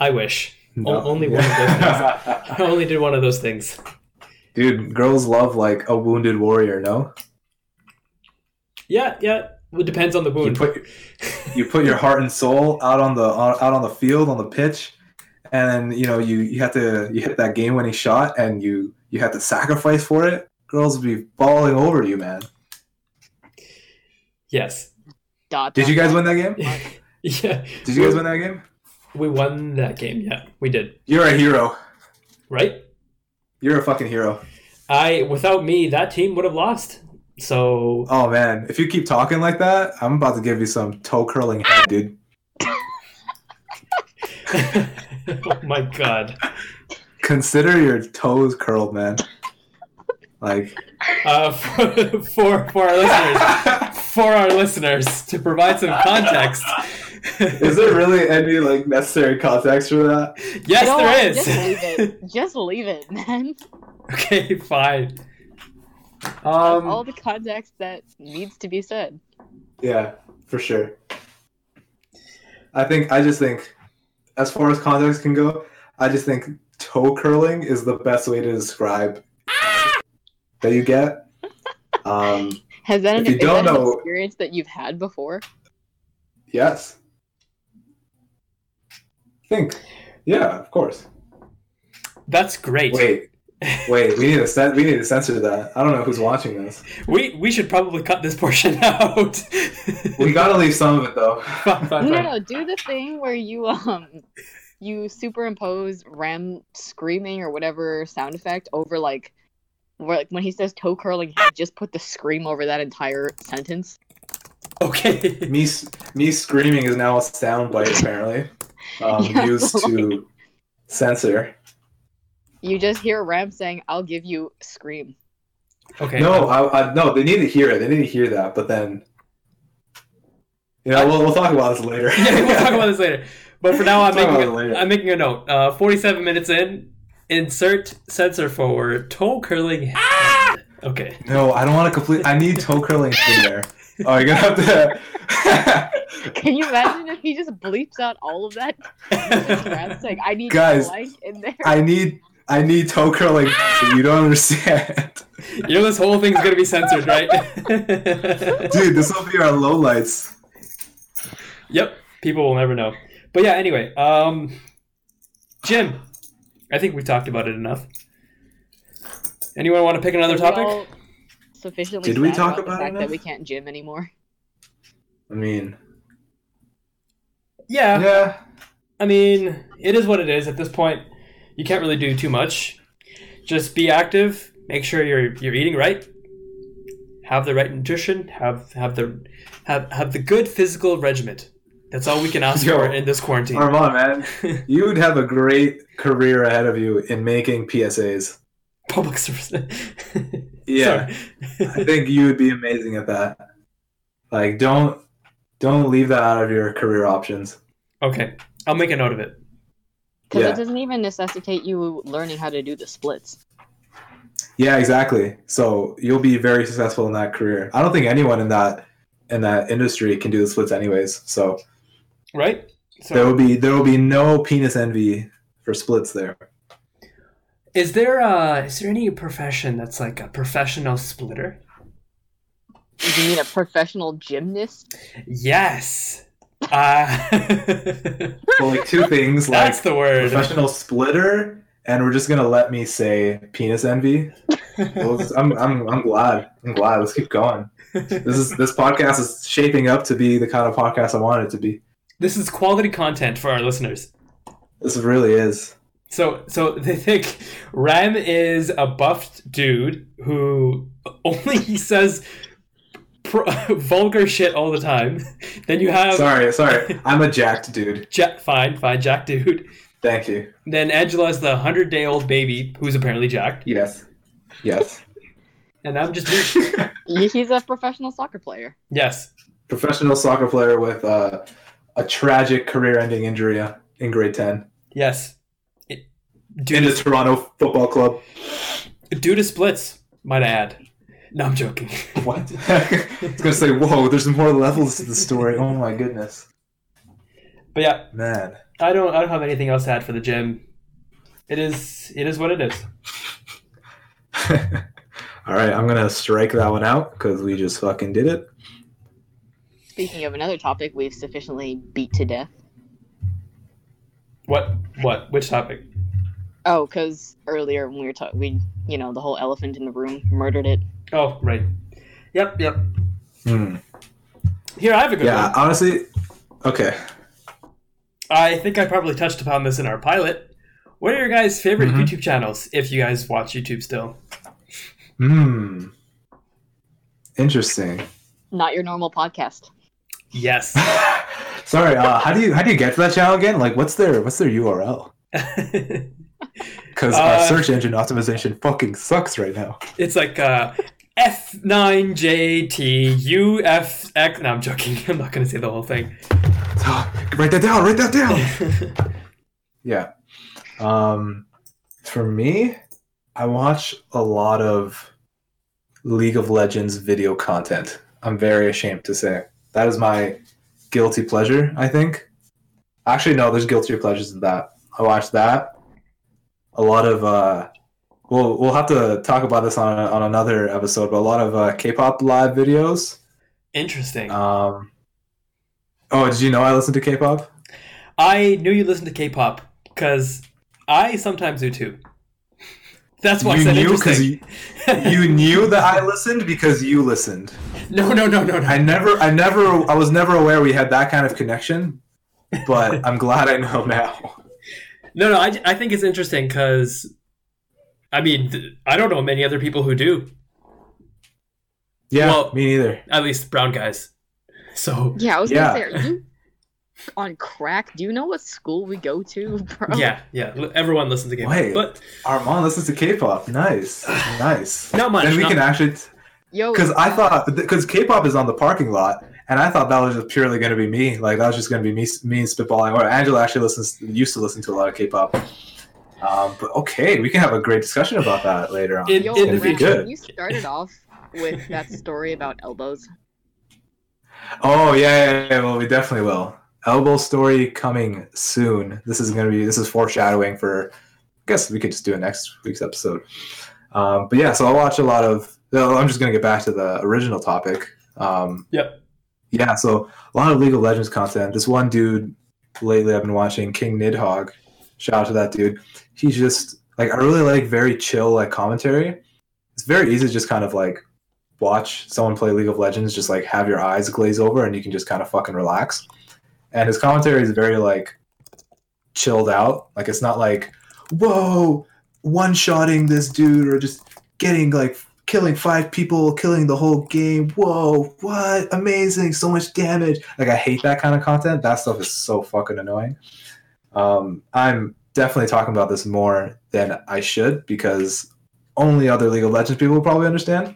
I wish. No. only one of those I only did one of those things. Dude, girls love like a wounded warrior, no? Yeah, yeah. It depends on the You wound. put you put your heart and soul out on the out on the field on the pitch, and then you know you you have to you hit that game winning shot, and you you have to sacrifice for it. Girls will be falling over you, man. yes. Dot, Did you guys win that game? yeah. Did you guys win that game? We won that game. Yeah, we did. You're a hero. Right? You're a fucking hero. I without me, that team would have lost. So Oh man, if you keep talking like that, I'm about to give you some toe curling head, dude. oh my god. Consider your toes curled, man. Like, Uh, for, for for our listeners, for our listeners, to provide some context. Is there really any like necessary context for that? yes, You know there what? is. Just leave it. Just leave it, man. okay, fine. That's all Um, the context that needs to be said. Yeah, for sure. I think I just think, as far as context can go, I just think toe curling is the best way to describe that you get. Um, Has that, an, you don't that an know- experience that you've had before? yes. Think. Yeah, of course. that's great. Wait, wait. We need to cen- we need to censor that. I don't know who's watching this. We we should probably cut this portion out. We gotta leave some of it though. Fine, fine, No, no, do the thing where you um you superimpose Rahm screaming or whatever sound effect over like where like when he says toe curling just put the scream over that entire sentence. Okay. me me screaming is now a soundbite apparently um, Yeah, used to censor. You just hear Rahm saying, "I'll give you scream." Okay. No, I, I, no, they need to hear it. They need to hear that. But then, you know, we'll, we'll talk about this later. yeah, we'll talk about this later. But for now, I'm Talk about making it later. I'm making a note. Uh, 47 minutes in, insert censor for toe curling. head. Okay. No, I don't want to complete. I need toe curling in there. Oh, you're gonna have to. Can you imagine if he just bleeps out all of that? Just Rahm "I need Guys, like in there." I need. I need toe curling. You don't understand, you know this whole thing's gonna be censored, right? dude. This will be our lowlights. Yep. People will never know. But yeah. Anyway, um, gym, I think we've talked about it enough. Anyone want to pick another Are we topic? All Sufficiently. Did we sad talk the about fact enough? that we can't gym anymore? I mean, Yeah. yeah. I mean, it is what it is at this point. You can't really do too much. Just be active. Make sure you're you're eating right. Have the right nutrition. Have have the have have the good physical regiment. That's all we can ask Yo, for in this quarantine. Arman, man, you would have a great career ahead of you in making PSAs. Public service. Yeah. I think you would be amazing at that. Like, don't don't leave that out of your career options. okay, I'll make a note of it. Because Yeah. it doesn't even necessitate you learning how to do the splits. Yeah, exactly. So you'll be very successful in that career. I don't think anyone in that in that industry can do the splits anyways. So Right. So there will be there will be no penis envy for splits there. Is there uh is there any profession that's like a professional splitter? You mean a professional gymnast? Yes. Uh So like two things like that's the word. professional splitter and we're just gonna let me say penis envy. Well, I'm, I'm, I'm glad. I'm glad. Let's keep going. This is this podcast is shaping up to be the kind of podcast I wanted it to be. This is quality content for our listeners. This really is. So, so they think Rahm is a buffed dude who only he says pro- vulgar shit all the time. Then you have Sorry, sorry. I'm a jacked dude. Ja- fine, fine, jacked dude. Thank you. Then Angela is the hundred day old baby who's apparently jacked, Yes. Yes. and I'm just He's a professional soccer player. yes, Professional soccer player with uh, a tragic career-ending injury uh, in grade ten yes. It- in Due the to, Toronto Football Club. due to splits, might I add. No, I'm joking. What? I was gonna say, whoa. There's more levels to the story. Oh my goodness, But yeah, man. I don't. I don't have anything else to add for the gym. It is. It is what it is. All right, I'm gonna strike that one out because we just fucking did it. Speaking of another topic we've sufficiently beat to death. What? What? Which topic? Oh, because earlier when we were talking, we, you know, the whole elephant in the room murdered it. Oh, right. Yep. Yep. Hmm. Here, I have a good Yeah, one. honestly, okay. I think I probably touched upon this in our pilot. What are your guys' favorite Mhm. YouTube channels? If you guys watch YouTube still. Hmm. Interesting. Not your normal podcast. Yes. Sorry. Uh, how do you how do you get to that channel again? Like, what's their what's their URL? Because Uh, our search engine optimization fucking sucks right now. it's like uh, F9JTUFX. No, I'm joking. I'm not going to say the whole thing. write that down. Write that down. Yeah. Um, for me, I watch a lot of League of Legends video content. I'm very ashamed to say that is my guilty pleasure. I think. Actually, no. There's guiltier pleasures than that. I watch that. A lot of. Uh, we'll we'll have to talk about this on on another episode. But a lot of uh, K-pop live videos. Interesting. Um, oh, did you know I listen to K-pop? I knew you listened to K-pop because I sometimes do too. That's why I you said knew because interesting. you, you knew that I listened because you listened. no, no, no, no, no. I never, I never, I was never aware we had that kind of connection, but I'm glad I know now. No, no. I, I think it's interesting because, I mean, th- I don't know many other people who do. Yeah, Well- me neither. At least brown guys. So Yeah, I was Yeah. gonna say, are you on crack? Do you know what school we go to, bro? yeah, yeah. l- Everyone listens to K-pop, Wait. but Arman listens to K-pop. Nice, nice. not much. And we not- can actually, Yo, because I thought, because K-pop is on the parking lot, and I thought that was just purely going to be me. Like that was just going to be me, me spitballing. Or Angela actually listens, used to listen to a lot of K-pop. Um, but okay, we can have a great discussion about that later on. In- Yo, It'd be Rahm, future. good. you started off with that story about elbows. Oh yeah, yeah, yeah, well we definitely will. Elbow story coming soon. This is gonna be this is foreshadowing for. I guess we could just do it next week's episode. Um, but yeah, so I watch a lot of. no, I'm just gonna get back to the original topic. Um, Yep. Yeah, so a lot of League of Legends content. This one dude lately I've been watching King Nidhogg. Shout out to that dude. He's just like I really like very chill like commentary. It's very easy to just kind of like watch someone play League of Legends, just like have your eyes glaze over and you can just kind of fucking relax. And his commentary is very like chilled out. Like it's not like, whoa, one shotting this dude or just getting like killing five people, killing the whole game. Whoa, what? Amazing, so much damage. Like I hate that kind of content. That stuff is so fucking annoying. Um, I'm definitely talking about this more than I should because only other League of Legends people will probably understand.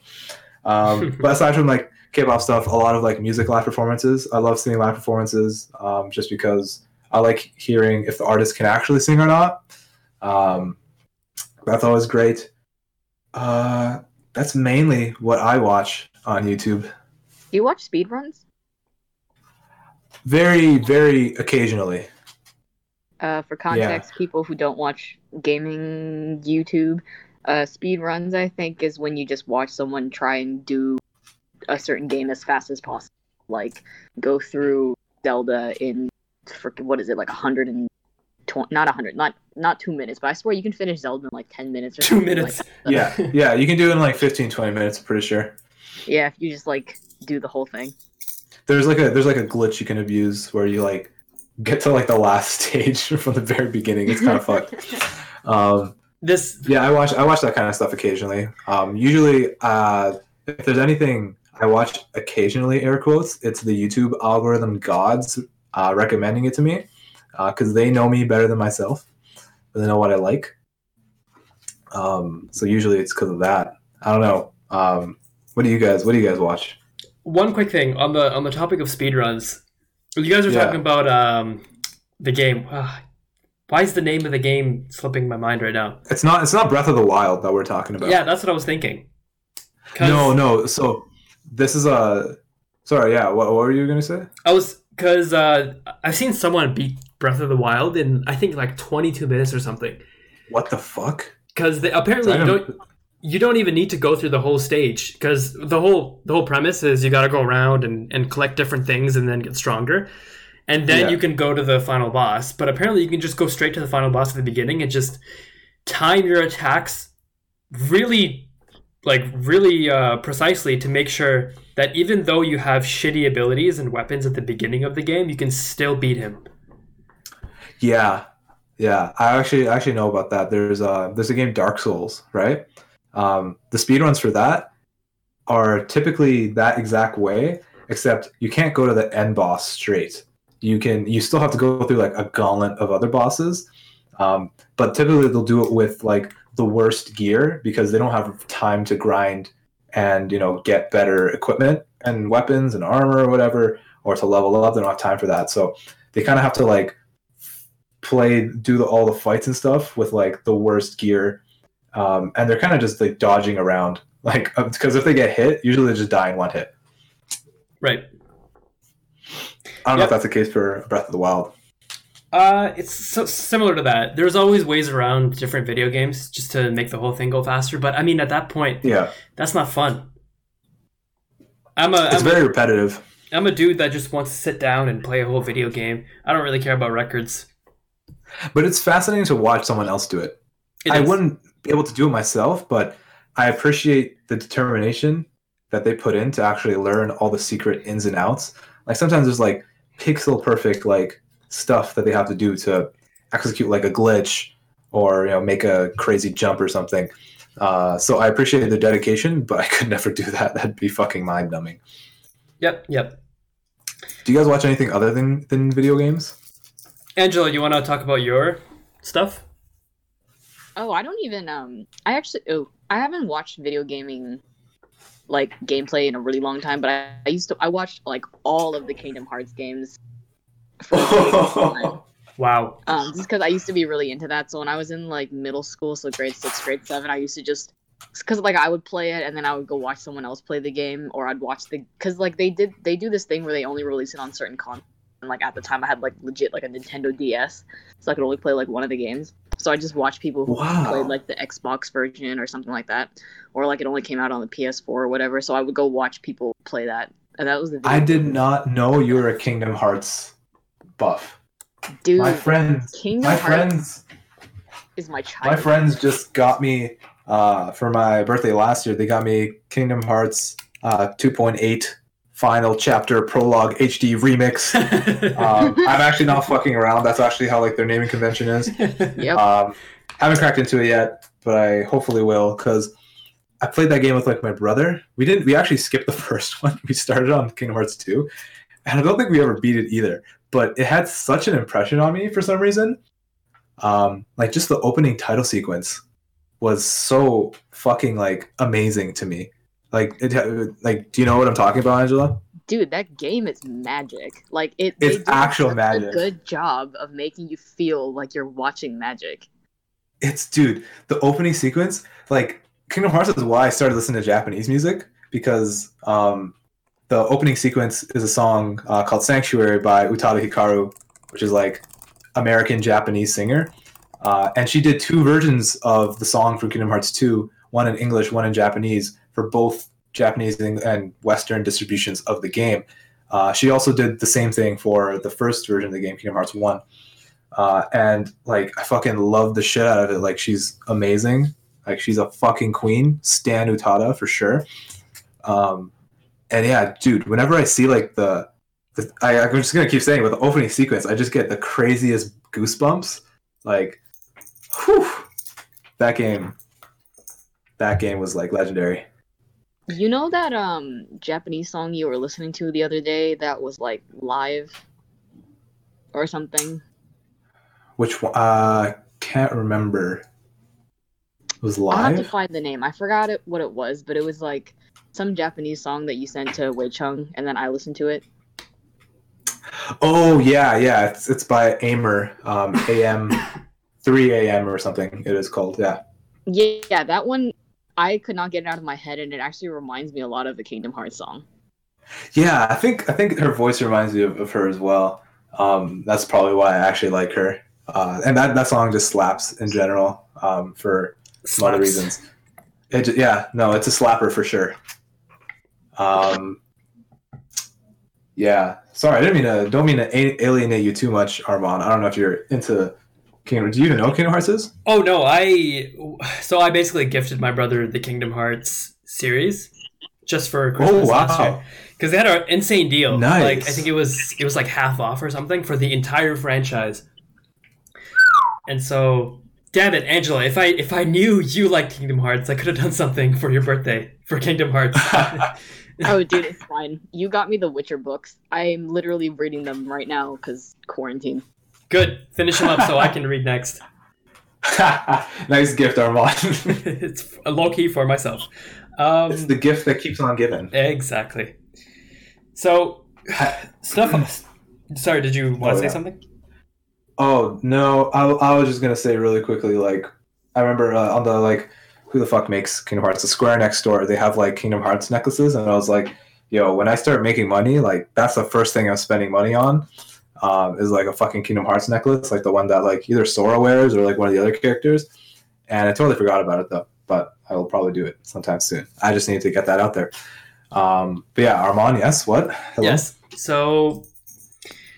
Um, but aside from like K-pop stuff, a lot of like music live performances. I love seeing live performances um, just because I like hearing if the artist can actually sing or not. Um, that's always great. Uh, that's mainly what I watch on YouTube. Do you watch speedruns? Very, very occasionally. Uh, for context, people who don't watch gaming YouTube, uh, speedruns, I think, is when you just watch someone try and do a certain game as fast as possible. Like, go through Zelda in, for, what is it, like 120 tw- not 100, not not two minutes, but I swear you can finish Zelda in like 10 minutes or Two something minutes. Like that. Yeah, yeah, you can do it in like 15, 20 minutes. I'm pretty sure. Yeah, if you just like do the whole thing. There's like a there's like a glitch you can abuse where you like get to like the last stage from the very beginning. It's kind of fucked. Um, This yeah, I watch I watch that kind of stuff occasionally. Um, usually, uh, if there's anything I watch occasionally, air quotes, it's the YouTube algorithm gods uh, recommending it to me because they know me better than myself. They know what I like. Um, so usually it's because of that. I don't know. Um, what do you guys What do you guys watch? one quick thing on the on the topic of speedruns. You guys are Yeah. talking about um the game. Ah, why is the name of the game slipping my mind right now? It's not It's not Breath of the Wild that we're talking about. Yeah, that's what I was thinking. 'Cause No, no. So this is a. Sorry. Yeah. What, what were you gonna say? I was because uh, I've seen someone beat Breath of the Wild in I think like 22 minutes or something. What the fuck? Because apparently you don't- don't you don't even need to go through the whole stage because the whole the whole premise is you got to go around and, and collect different things and then get stronger and then Yeah. you can go to the final boss but apparently you can just go straight to the final boss at the beginning and just time your attacks really like really uh, precisely to make sure that even though you have shitty abilities and weapons at the beginning of the game you can still beat him Yeah, yeah. I actually actually know about that. There's a there's a game Dark Souls, right? Um, the speedruns for that are typically that exact way, except you can't go to the end boss straight. You can you still have to go through like a gauntlet of other bosses, um, but typically they'll do it with like the worst gear because they don't have time to grind and you know get better equipment and weapons and armor or whatever, or to level up. They don't have time for that, so they kind of have to like play do the, all the fights and stuff with like the worst gear um, and they're kind of just like dodging around like because if they get hit usually they just die in one hit right i don't know if that's the case for breath of the wild Uh, it's so similar to that. There's always ways around different video games just to make the whole thing go faster. But I mean, at that point, yeah that's not fun. I'm a it's I'm, a very repetitive I'm a dude that just wants to sit down and play a whole video game. I don't really care about records. But it's fascinating to watch someone else do it, It i is. wouldn't be able to do it myself but i appreciate the determination that they put in to actually learn all the secret ins and outs. Like sometimes there's like pixel perfect like stuff that they have to do to execute like a glitch or you know make a crazy jump or something. Uh, so i appreciate the dedication but i could never do that. That'd be fucking mind numbing Yep, yep. do you guys watch anything other than than video games Angela, you want to talk about your stuff? Oh, I don't even um I actually oh, I haven't watched video gaming like gameplay in a really long time, but I, I used to I watched like all of the Kingdom Hearts games for the longest time. Wow. um, just because I used to be really into that. So when I was in like middle school, so grade six, grade seven, I used to just because like I would play it and then I would go watch someone else play the game, or I'd watch the because like they did they do this thing where they only release it on certain con. And like at the time, I had like legit like a Nintendo DS, so I could only play like one of the games. So I just watched people who Wow. played like the Xbox version or something like that, or like it only came out on the PS4 or whatever. So I would go watch people play that, and that was the. i did not know you were a kingdom hearts buff Dude, my friends Kingdom my Hearts friends is my child. My friends just got me uh, for my birthday last year. They got me Kingdom Hearts uh, 2.8 Final Chapter Prologue HD Remix. Um, I'm actually not fucking around. That's actually how like their naming convention is. Yep. Um, haven't cracked into it yet, but I hopefully will because I played that game with like my brother. We didn't. We actually skipped the first one. We started on Kingdom Hearts 2, and I don't think we ever beat it either. But it had such an impression on me for some reason. Um, like just the opening title sequence was so fucking like amazing to me. Like it, like do you know what I'm talking about, Angela? dude that game is magic like it It's actual magic. a good job of making you feel like you're watching magic It's dude, the opening sequence, like Kingdom Hearts is why I started listening to Japanese music because um, the opening sequence is a song uh, called Sanctuary by Utada Hikaru, which is like American Japanese singer. Uh, and she did two versions of the song from Kingdom Hearts 2, one in English, one in Japanese, for both Japanese and- Western distributions of the game. Uh, she also did the same thing for the first version of the game, Kingdom Hearts 1. uh, and like I fucking love the shit out of it. Like she's amazing. Like she's a fucking queen. Stan Utada for sure. Um, and yeah, dude, whenever I see like the, the I, I'm just gonna keep saying with the opening sequence, I just get the craziest goosebumps. Like, whew, that game, that game was like legendary. You know that um Japanese song you were listening to the other day that was like live or something? Which one? Uh, can't remember. It was live. I'll have to find the name. I forgot it what it was, but it was like some Japanese song that you sent to Wei Chung and then I listened to it. Oh yeah, yeah. It's it's by Aimer. Um, AM, three AM or something. It is called. Yeah. Yeah, yeah, that one I could not get it out of my head and it actually reminds me a lot of the Kingdom Hearts song. Yeah, I think I think her voice reminds me of, of her as well. Um, that's probably why I actually like her. Uh, and that, that song just slaps in general um, for some other Slaps. reasons. It, yeah, no, it's a slapper for sure. Um, yeah, sorry, I didn't mean to. Don't mean to a- alienate you too much, Arman. I don't know if you're into Kingdom. Do you even know what Kingdom Hearts is? Oh no, I so I basically gifted my brother the Kingdom Hearts series just for oh, Christmas Oh last wow! year because they had an insane deal. Nice. Like I think it was it was like half off or something for the entire franchise. And so, damn it, Angela, if I if I knew you liked Kingdom Hearts, I could have done something for your birthday for Kingdom Hearts. Oh, dude, it's fine. You got me the Witcher books. I'm literally reading them right now because quarantine. Good, finish him up so I can read next. nice gift, Arman. it's a low key for myself. Um, it's the gift that keeps on giving. Exactly. So, stuff. Sorry, did you want Oh, to say yeah. something? Oh no, I, I was just gonna say really quickly. Like, I remember uh, on the like, who the fuck makes Kingdom Hearts? The Square next door, they have like Kingdom Hearts necklaces, and I was like, yo, when I start making money, like that's the first thing I'm spending money on. Um, is like a fucking Kingdom Hearts necklace, like the one that like either Sora wears or like one of the other characters. And I totally forgot about it though, but I will probably do it sometime soon. I just need to get that out there. Um, but yeah, Arman, yes, what? Hello? Yes. So,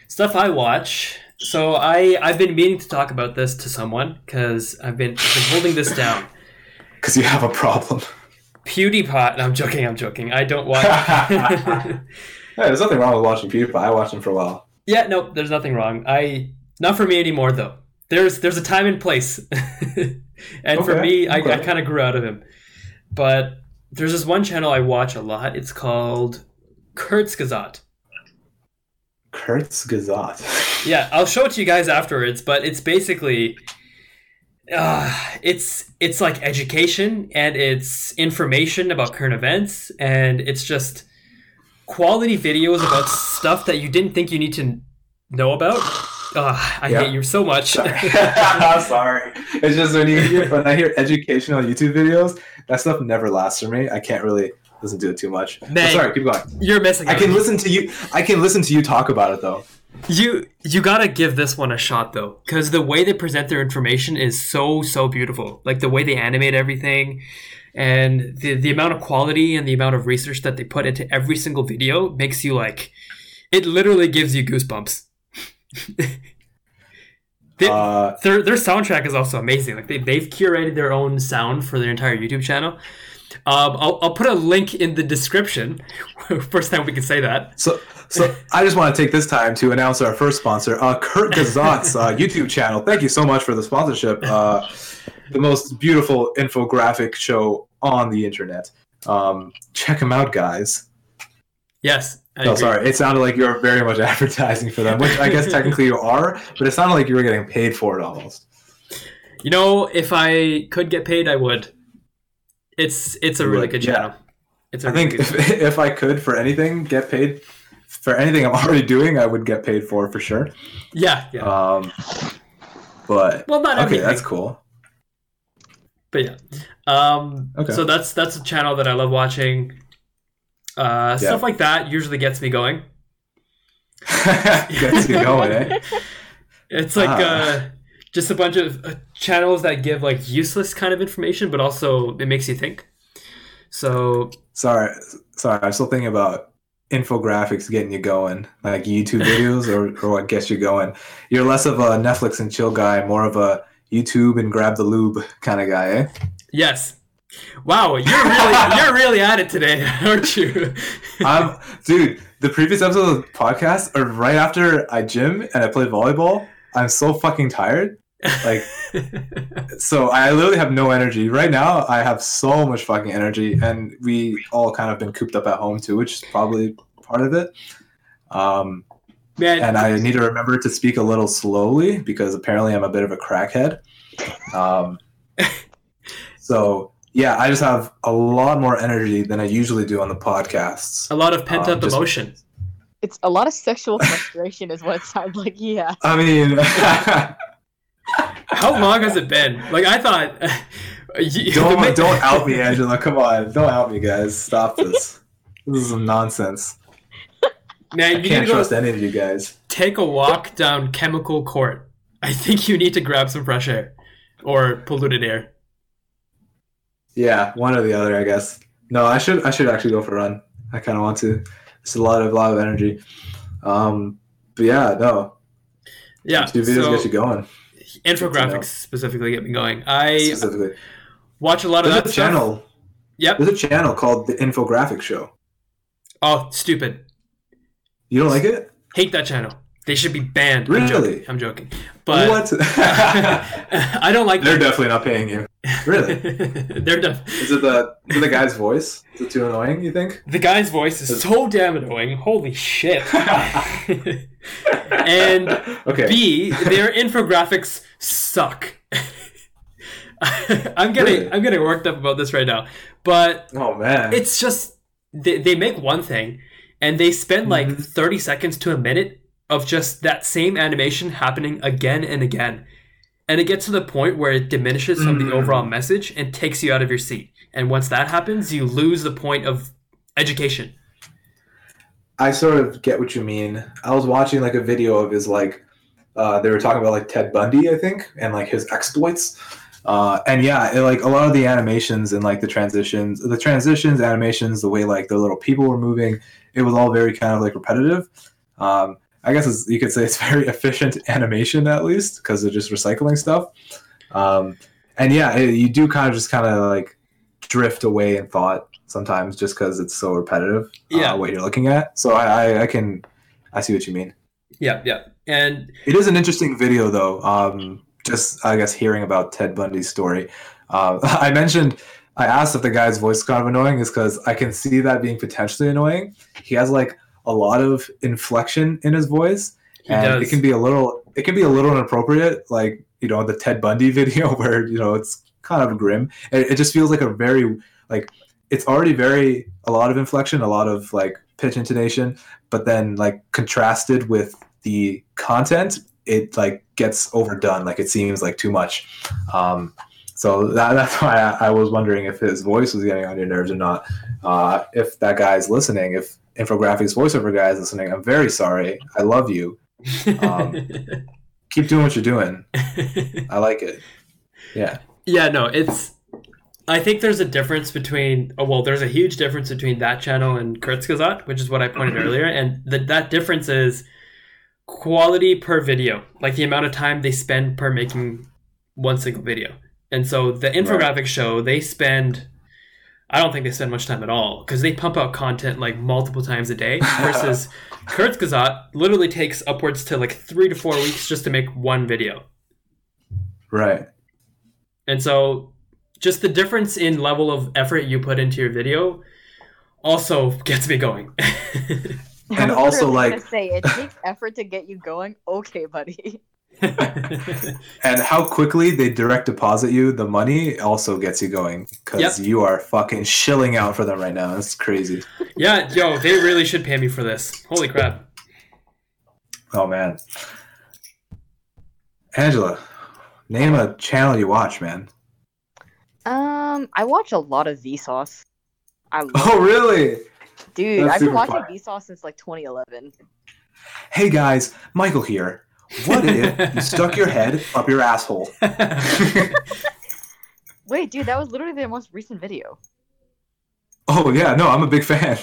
stuff I watch. So I I've been meaning to talk about this to someone because I've been, I've been holding this down. because you have a problem. PewDiePie. No, I'm joking. I'm joking. I don't watch. Yeah, there's nothing wrong with watching PewDiePie. I watched him for a while. Yeah, no, there's nothing wrong. I not for me anymore though. There's there's a time and place, and for me, I, I kind of grew out of him. But there's this one channel I watch a lot. It's called Kurzgesagt. Kurtz Gazat. Yeah, I'll show it to you guys afterwards. But it's basically, uh, it's it's like education and it's information about current events and it's just quality videos about stuff that you didn't think you need to know about. Ugh, I Yeah. hate you so much. Sorry. Sorry. It's just when you hear, when I hear educational YouTube videos, that stuff never lasts for me. I can't really listen to it too much. Man. sorry, keep going. You're missing. I can listen to you. I can listen to you talk about it though. You you gotta give this one a shot though, because the way they present their information is so so beautiful. Like the way they animate everything, and the the amount of quality and the amount of research that they put into every single video makes you like, it literally gives you goosebumps. They- Uh, their their soundtrack is also amazing. Like they they've curated their own sound for their entire YouTube channel. Um, I'll I'll put a link in the description. First time we can say that. so, so I just want to take this time to announce our first sponsor, uh, Kurt Gazat's uh, YouTube channel. Thank you so much for the sponsorship. Uh, the most beautiful infographic show on the internet. Um, check them out, guys. Yes. I No, agree. sorry. It sounded like you were very much advertising for them, which I guess technically you are, but it sounded like you were getting paid for it almost. You know, if I could get paid, I would. It's it's a really good yeah. channel. It's a I think really if, if I could for anything get paid for anything I'm already doing, I would get paid for for sure. yeah, yeah. Um, but well, not okay, everything, that's cool. But yeah. Um, Okay. So that's that's a channel that I love watching. Uh, Stuff like that usually gets me going. Gets you going, eh? It's like Ah. uh, just a bunch of uh, channels that give like useless kind of information, but also it makes you think. So Sorry, sorry. I'm still thinking about infographics getting you going, like YouTube videos, or, or what gets you going. You're less of a Netflix and chill guy, more of a YouTube and grab the lube kind of guy, eh? Yes. Wow, you're really you're really at it today, aren't you? I'm, dude. The previous episode of the podcast, or right after I gym and I play volleyball, I'm so fucking tired. Like, so I literally have no energy right now. I have so much fucking energy, and we all kind of been cooped up at home too, which is probably part of it. Um, Man, and I need to remember to speak a little slowly because apparently I'm a bit of a crackhead. Um, so yeah, I just have a lot more energy than I usually do on the podcasts. a lot of pent up um, just- emotion. It's a lot of sexual frustration, is what it sounds like. Yeah. I mean, How long has it been? Like I thought. you- don't don't out me, Angela. Come on, don't out me, guys. Stop this. This is some nonsense. Man, you need can't trust any of you guys. take a walk down Chemical Court. I think you need to grab some fresh air or polluted air. Yeah, one or the other, I guess. No, I should I should actually go for a run. I kind of want to. It's a lot of lot of energy. Um, but yeah, no, Yeah. two videos so get you going infographics specifically get me going. I specifically. watch a lot of that a channel. Yep. There's a channel called the Infographic Show. Oh, stupid. You don't like it? Hate that channel. They should be banned. I'm Really? joking. I'm joking. But what? I don't like They're definitely not paying you. Really? They're def- Is it the is it the guy's voice? Is it too annoying? You think? the guy's voice is so damn annoying. Holy shit. and Okay. B, their infographics suck. I'm getting Really? I'm getting worked up about this right now. But oh man. it's just they, they make one thing and they spend like Mhm. 30 seconds to a minute of just that same animation happening again and again. And it gets to the point where it diminishes from the Mm. overall message and takes you out of your seat. And once that happens, you lose the point of education. I sort of get what you mean. I was watching like a video of his like uh, they were talking about like Ted Bundy, I think, and like his exploits. Uh, and yeah, it, like a lot of the animations and like the transitions, the transitions, animations, the way like the little people were moving, it was all very kind of like repetitive. Um, I guess it's, you could say it's very efficient animation at least because they're just recycling stuff. Um, and yeah, it, you do kind of just kind of like drift away in thought sometimes just because it's so repetitive. Yeah. uh, what you're looking at. So I, I, I can, I see what you mean. Yeah, yeah. And It is an interesting video, though. Um, just I guess hearing about Ted Bundy's story. Uh, I mentioned I asked if the guy's voice is kind of annoying, is because I can see that being potentially annoying. He has like a lot of inflection in his voice, he and does. it can be a little it can be a little inappropriate. Like you know the Ted Bundy video where you know it's kind of grim. It, it just feels like a very like it's already very a lot of inflection, a lot of like pitch intonation, but then like contrasted with the content, it like gets overdone. Like it seems like too much. Um, so that, that's why I, I was wondering if his voice was getting on your nerves or not. Uh, if that guy's listening, if infographics voiceover guy is listening, I'm very sorry. I love you. um, Keep doing what you're doing. I like it. Yeah. yeah, no, it's. I think there's a difference between. Oh, well, there's a huge difference between that channel and Kurzgesagt, which is what I pointed earlier, and the, that difference is quality per video, like the amount of time they spend per making one single video. And so the infographic show, they spend. I don't think they spend much time at all because they pump out content like multiple times a day. Versus Kurzgesagt literally takes upwards to like three to four weeks just to make one video. Right. And so just the difference in level of effort you put into your video also gets me going. And I was also, literally like- gonna say it takes effort to get you going. Okay, buddy. And how quickly they direct deposit you the money also gets you going because Yep. you are fucking shilling out for them right now. That's crazy. yeah, yo, they really should pay me for this. Holy crap. Oh man. Angela, name a channel you watch, man. Um, I watch a lot of Vsauce. I love Oh really? Dude. that's I've been watching fun. Vsauce since like 2011. Hey guys, Michael here. What if you stuck your head up your asshole? Wait, dude, that was literally their most recent video. Oh yeah, no, I'm a big fan.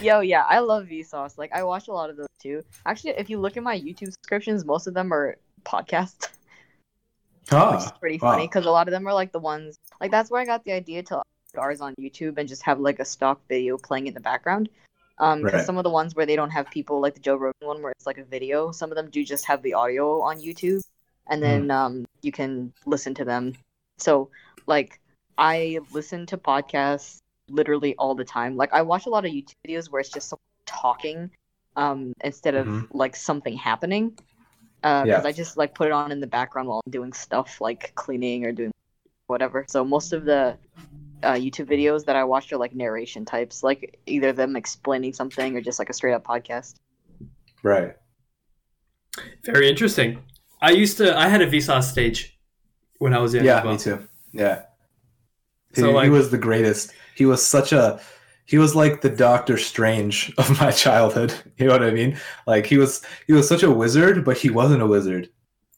Yo, yeah, I love Vsauce. Like, I watch a lot of those too. Actually, if you look at my YouTube subscriptions, most of them are podcasts, which is Ah, pretty wow. funny because a lot of them are like the ones like that's where I got the idea to ours on YouTube and just have like a stock video playing in the background. Um, because Right. some of the ones where they don't have people like the Joe Rogan one where it's like a video, some of them do just have the audio on YouTube, and then um you can listen to them. So like I listen to podcasts literally all the time. Like I watch a lot of YouTube videos where it's just someone talking um instead of Mhm. like something happening. Uh, Yeah. because I just like put it on in the background while I'm doing stuff like cleaning or doing whatever. So most of the uh, YouTube videos that I watch are like narration types, like either them explaining something or just like a straight up podcast. Right. Very interesting. I used to. I had a Vsauce stage when I was young. Yeah, as well. me too. Yeah. He, So, like- he was the greatest. He was such a he was like the Doctor Strange of my childhood. You know what I mean? Like he was he was such a wizard, but he wasn't a wizard.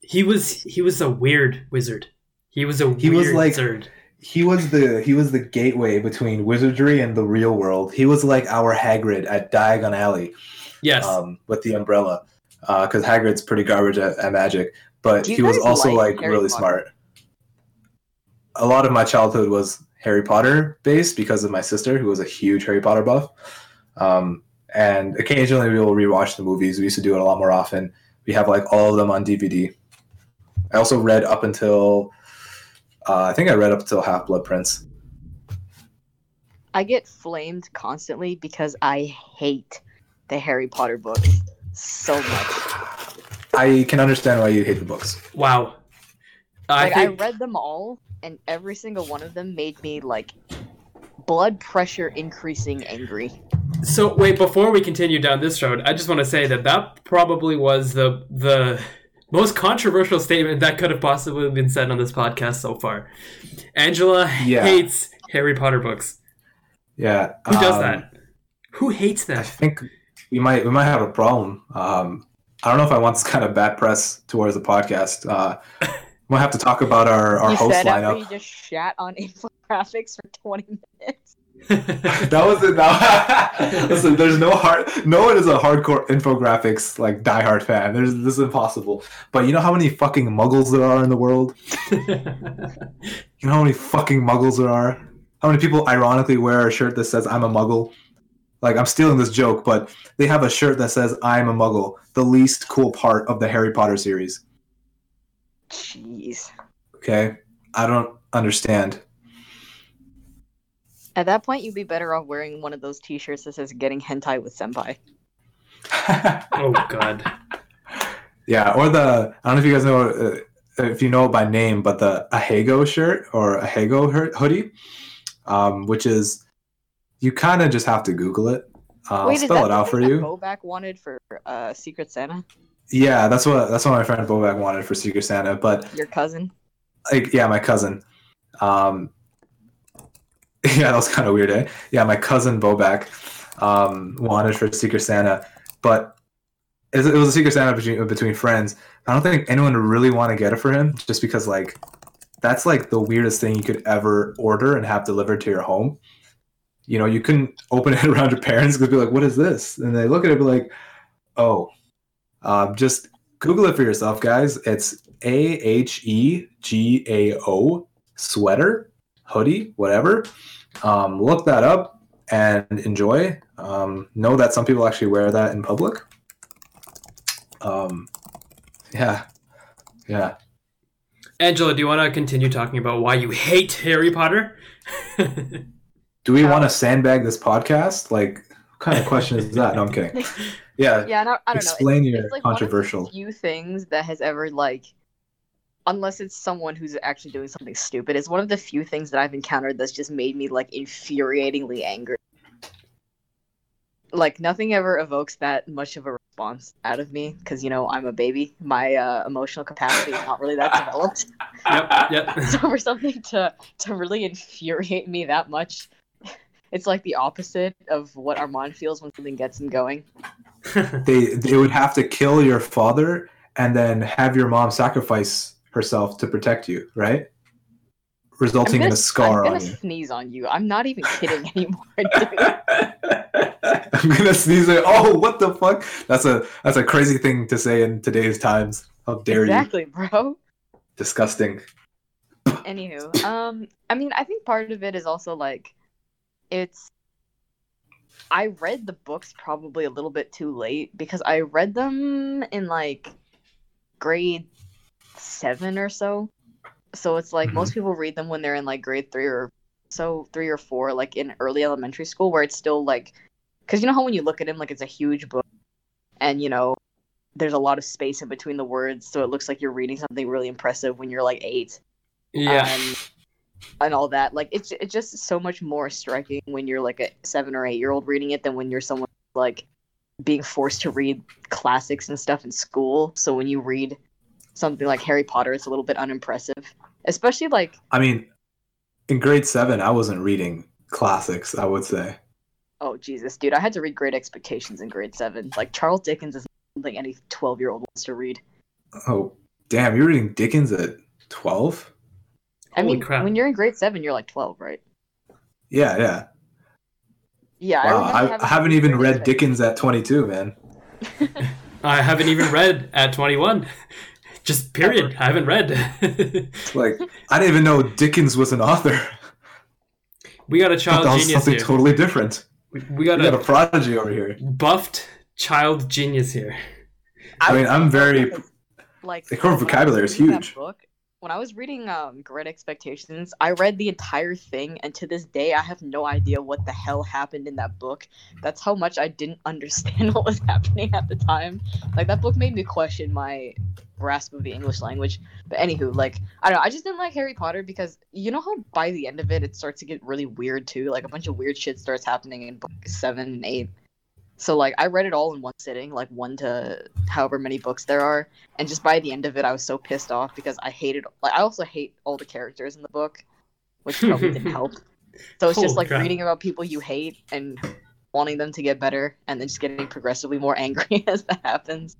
He was. He was a weird wizard. He was a He weird was like- wizard. He was the he was the gateway between wizardry and the real world. He was like our Hagrid at Diagon Alley Yes. um, with the umbrella, because Hagrid's pretty garbage at, at magic, but he was also like like really Potter? smart. A lot of my childhood was Harry Potter based because of my sister, who was a huge Harry Potter buff. Um, and occasionally we will rewatch the movies. We used to do it a lot more often. We have like all of them on DVD. I also read up until uh, I think I read up until Half Blood Prince. I get flamed constantly because I hate the Harry Potter books so much. I can understand why you hate the books. wow. I Like I, read them all, and every single one of them made me like blood pressure increasing angry. So wait, before we continue down this road, I just want to say that that probably was the the most controversial statement that could have possibly been said on this podcast so far. Angela Yeah. hates Harry Potter books. Yeah, Who does um, that? Who hates that? I think we might we might have a problem. Um, I don't know if I want this kind of bad press towards the podcast. Uh, we'll have to talk about our, our you host said after lineup. you just shat on infographics for 20 minutes. that was it. That, listen, there's no hard. No one is a hardcore infographics like diehard fan. There's this is impossible. But you know how many fucking muggles there are in the world? You know how many fucking muggles there are? How many people ironically wear a shirt that says "I'm a muggle"? Like I'm stealing this joke, but they have a shirt that says "I'm a muggle," the least cool part of the Harry Potter series. Jeez. Okay, I don't understand. At that point, you'd be better off wearing one of those T-shirts that says "Getting hentai with senpai." oh god. yeah, or the I don't know if you guys know uh, if you know it by name, but the Ahegao shirt or Ahegao her- hoodie, um, which is you kind of just have to Google it. Uh, I'll is spell that it out for that you. Bobak wanted for uh, Secret Santa? Yeah, that's what that's what my friend Bobak wanted for Secret Santa, but Your cousin? like yeah, my cousin. Um, yeah, that was kind of weird, eh? Yeah, my cousin Bobak um, wanted for Secret Santa, but it was a Secret Santa between between friends. I don't think anyone would really want to get it for him, just because like that's like the weirdest thing you could ever order and have delivered to your home. You know, you couldn't open it around your parents because be like, "What is this?" And they look at it, be like, "Oh." Um, just Google it for yourself, guys. It's A H E G A O sweater, hoodie, whatever. Um, look that up and enjoy. Um, know that some people actually wear that in public. Um, yeah, yeah. Angela, do you want to continue talking about why you hate Harry Potter? Do we want to sandbag this podcast? Like, what kind of question is that? No, I'm kidding. Yeah, Yeah, no, I don't explain know. It's, your it's like one of the controversial. few things that has ever like, unless it's someone who's actually doing something stupid, it's one of the few things that I've encountered that's just made me like infuriatingly angry. Like nothing ever evokes that much of a response out of me because you know I'm a baby. My uh, emotional capacity is not really that developed. yep, yep. so for something to to really infuriate me that much, it's like the opposite of what Arman feels when something gets him going. They they would have to kill your father and then have your mom sacrifice herself to protect you, right? resulting in gonna, a scar I'm on gonna you. sneeze on you. I'm not even kidding anymore. I'm gonna sneeze. Like, oh, what the fuck? That's a that's a crazy thing to say in today's times. How dare you? exactly, bro. Disgusting. Anywho, um, I mean, I think part of it is also like, it's. I read the books probably a little bit too late because I read them in like grade seven or so. So it's like Mhm. most people read them when they're in like grade three or so, three or four, like in early elementary school, where it's still like, because you know how when you look at him, like it's a huge book, and you know, there's a lot of space in between the words, so it looks like you're reading something really impressive when you're like eight Yeah. um, and all that. Like it's it's just so much more striking when you're like a seven or eight year old reading it than when you're someone like being forced to read classics and stuff in school. So when you read something like Harry Potter, it's a little bit unimpressive, especially like I mean, in grade seven, I wasn't reading classics. I would say. oh Jesus, dude, I had to read Great Expectations in grade seven. Like Charles Dickens is something any twelve year old wants to read. Oh, damn! You're reading Dickens at twelve? I Holy mean, crap. when you're in grade seven, you're like twelve, right? Yeah, yeah. Yeah, Wow, remember I, I haven't even read Dickens at 22, man. I haven't even read at 21. Just period. I haven't read. Like, I didn't even know Dickens was an author. we got a child that was genius something here. totally different. We- we got We got a a prodigy over here. buffed child genius here. I mean, I'm very. like The core when I was vocabulary is reading that huge. Book, when I was reading um, Great Expectations, I read the entire thing, and to this day, I have no idea what the hell happened in that book. That's how much I didn't understand what was happening at the time. Like that book made me question my grasp of the English language. But anywho, like I don't know, I just didn't like Harry Potter because you know how by the end of it, it starts to get really weird too. Like a bunch of weird shit starts happening in book seven and eight. So like I read it all in one sitting, like one to however many books there are, and just by the end of it, I was so pissed off because I hated. Like I also hate all the characters in the book, which probably didn't help. So it's just like crap. reading about people you hate and wanting them to get better, and then just getting progressively more angry as that happens.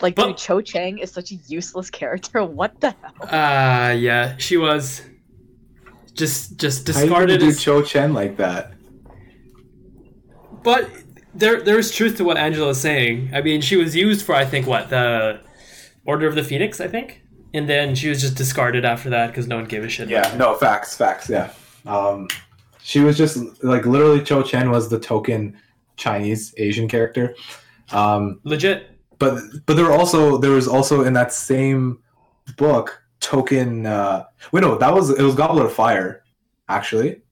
Like, But- dude, Cho Chang is such a useless character. What the hell? Uh yeah, she was just just discarded. How you gonna do as Cho Chen like that? But there there is truth to what Angela is saying. I mean, she was used for I think what the Order of the Phoenix, I think, and then she was just discarded after that because no one gave a shit. Yeah, no, facts, facts, yeah. Um, she was just like literally Cho Chen was the token Chinese Asian character. Um, legit. but but there were also there was also in that same book token. Uh, wait, no, that was it was Goblet of Fire, actually,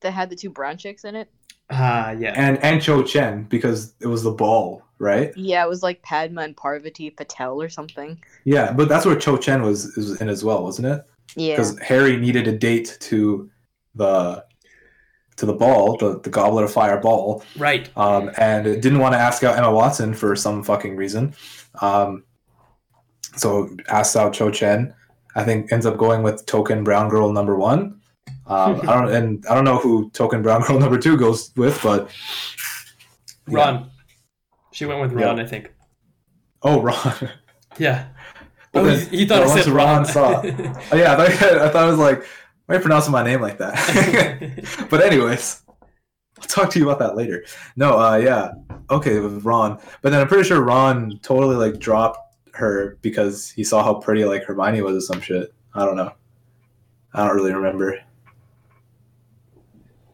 That had the two brown chicks in it. Ah, yeah. and and Cho Chen because it was the ball, right? Yeah, it was like Padma and Parvati Patel or something. Yeah, but that's where Cho Chen was, was in as well, wasn't it? Yeah. Because Harry needed a date to the to the ball, the, the Goblet of Fire ball, Right. um, and didn't want to ask out Emma Watson for some fucking reason. Um, so asked out Cho Chen. I think ends up going with token brown girl number one. Um, I don't and I don't know who token brown girl number two goes with, but yeah. Ron. She went with Ron, Yeah. I think. Oh, Ron. Yeah. But oh, then- he, thought but I said Ron Ron. saw- Oh, yeah, I thought, I thought it was like, why are you pronouncing my name like that? but anyways, I'll talk to you about that later. No, uh, yeah, okay, with Ron, but then I'm pretty sure Ron totally like dropped her because he saw how pretty like Hermione was or some shit. I don't know. I don't really remember.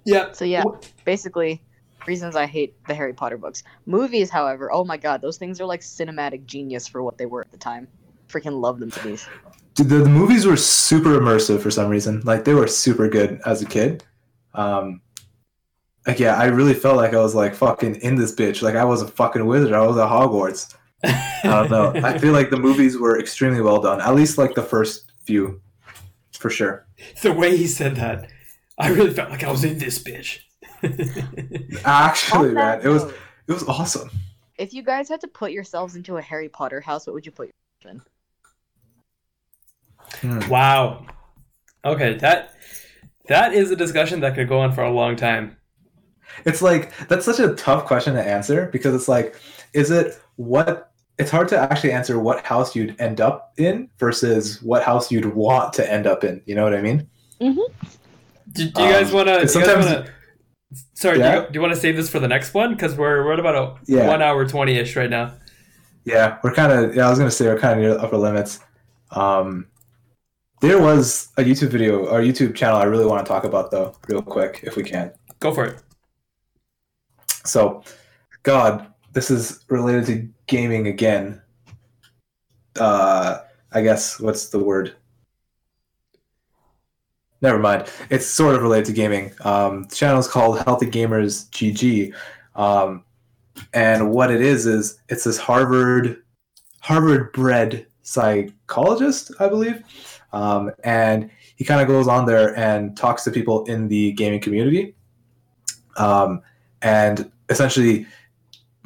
Yeah. So yeah, basically, reasons I hate the Harry Potter books. Movies, however, oh my god, those things are like cinematic genius for what they were at the time. Freaking love them to these. Dude, the, the movies were super immersive for some reason. Like they were super good as a kid. Um, like yeah, I really felt like I was like fucking in this bitch. Like I was a fucking wizard. I was at Hogwarts. I don't know. I feel like the movies were extremely well done. At least like the first few, for sure. the way he said that, I really felt like I was in this bitch. Actually, man, that it was it was awesome. If you guys had to put yourselves into a Harry Potter house, what would you put yourself in? Hmm. wow. Okay, that that is a discussion that could go on for a long time. It's like that's such a tough question to answer because it's like, is it what? It's hard to actually answer what house you'd end up in versus what house you'd want to end up in. You know what I mean? Do, do you guys Um, want to? sometimes- Wanna, sorry, Yeah? do you, you want to save this for the next one? Because we're we're at about a Yeah. one hour twenty ish right now. Yeah, we're kind of. Yeah, I was gonna say we're kind of near the upper limits. Um, there was a YouTube video or YouTube channel I really want to talk about though, real quick, if we can. Go for it. So, God, this is related to gaming again. Uh, I guess what's the word? Never mind. It's sort of related to gaming. Um, the channel is called Healthy Gamers GG, um, and what it is is it's this Harvard Harvard bred psychologist, I believe, um, and he kind of goes on there and talks to people in the gaming community, um, and essentially,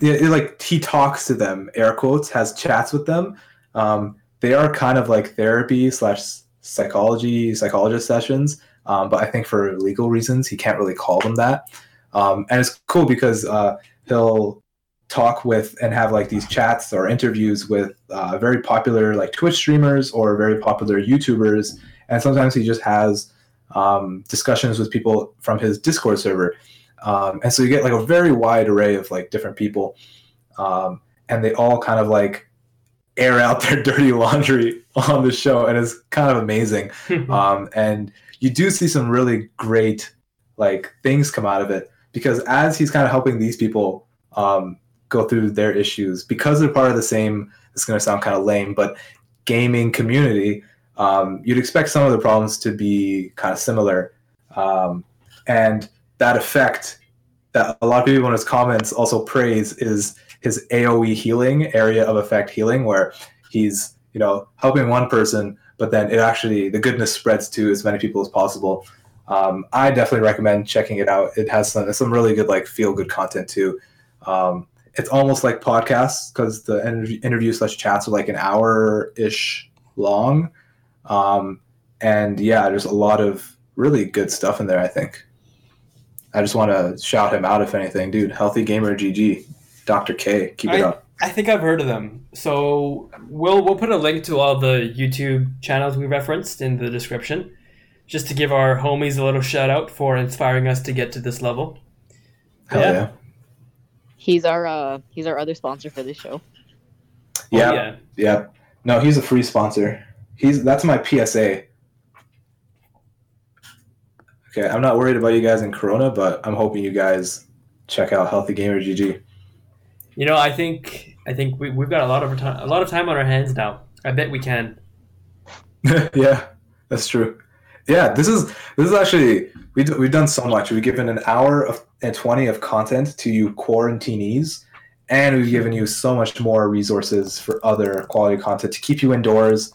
yeah, it, like he talks to them, air quotes, has chats with them. Um, they are kind of like therapy slash psychology psychologist sessions, um, but I think for legal reasons he can't really call them that. Um, and it's cool because uh, he'll talk with and have like these chats or interviews with uh, very popular like Twitch streamers or very popular YouTubers, and sometimes he just has um, discussions with people from his Discord server. Um, and so you get like a very wide array of like different people, um, and they all kind of like air out their dirty laundry on the show, and it's kind of amazing. Um, and you do see some really great like things come out of it because as he's kind of helping these people um, go through their issues because they're part of the same. It's going to sound kind of lame, but gaming community. Um, you'd expect some of the problems to be kind of similar, um, and that effect that a lot of people in his comments also praise is his AOE healing, area of effect healing, where he's you know helping one person, but then it actually the goodness spreads to as many people as possible. Um, I definitely recommend checking it out. It has some, some really good like feel good content too. Um, it's almost like podcasts because the interview, slash chats are like an hour ish long, um, and yeah, there's a lot of really good stuff in there. I think. I just want to shout him out if anything, dude. Healthy gamer GG, Dr. K, keep it I- up. I think I've heard of them. So we'll we'll put a link to all the YouTube channels we referenced in the description, just to give our homies a little shout out for inspiring us to get to this level. Hell yeah. yeah. He's our uh he's our other sponsor for this show. Yeah. Oh, yeah. Yeah. No, he's a free sponsor. He's that's my PSA. Okay, I'm not worried about you guys in Corona, but I'm hoping you guys check out Healthy Gamer GG. You know, I think I think we, we've got a lot of time, a lot of time on our hands now. I bet we can. yeah, that's true. Yeah, this is this is actually we do, we've done so much. We've given an hour of and twenty of content to you quarantinees, and we've given you so much more resources for other quality content to keep you indoors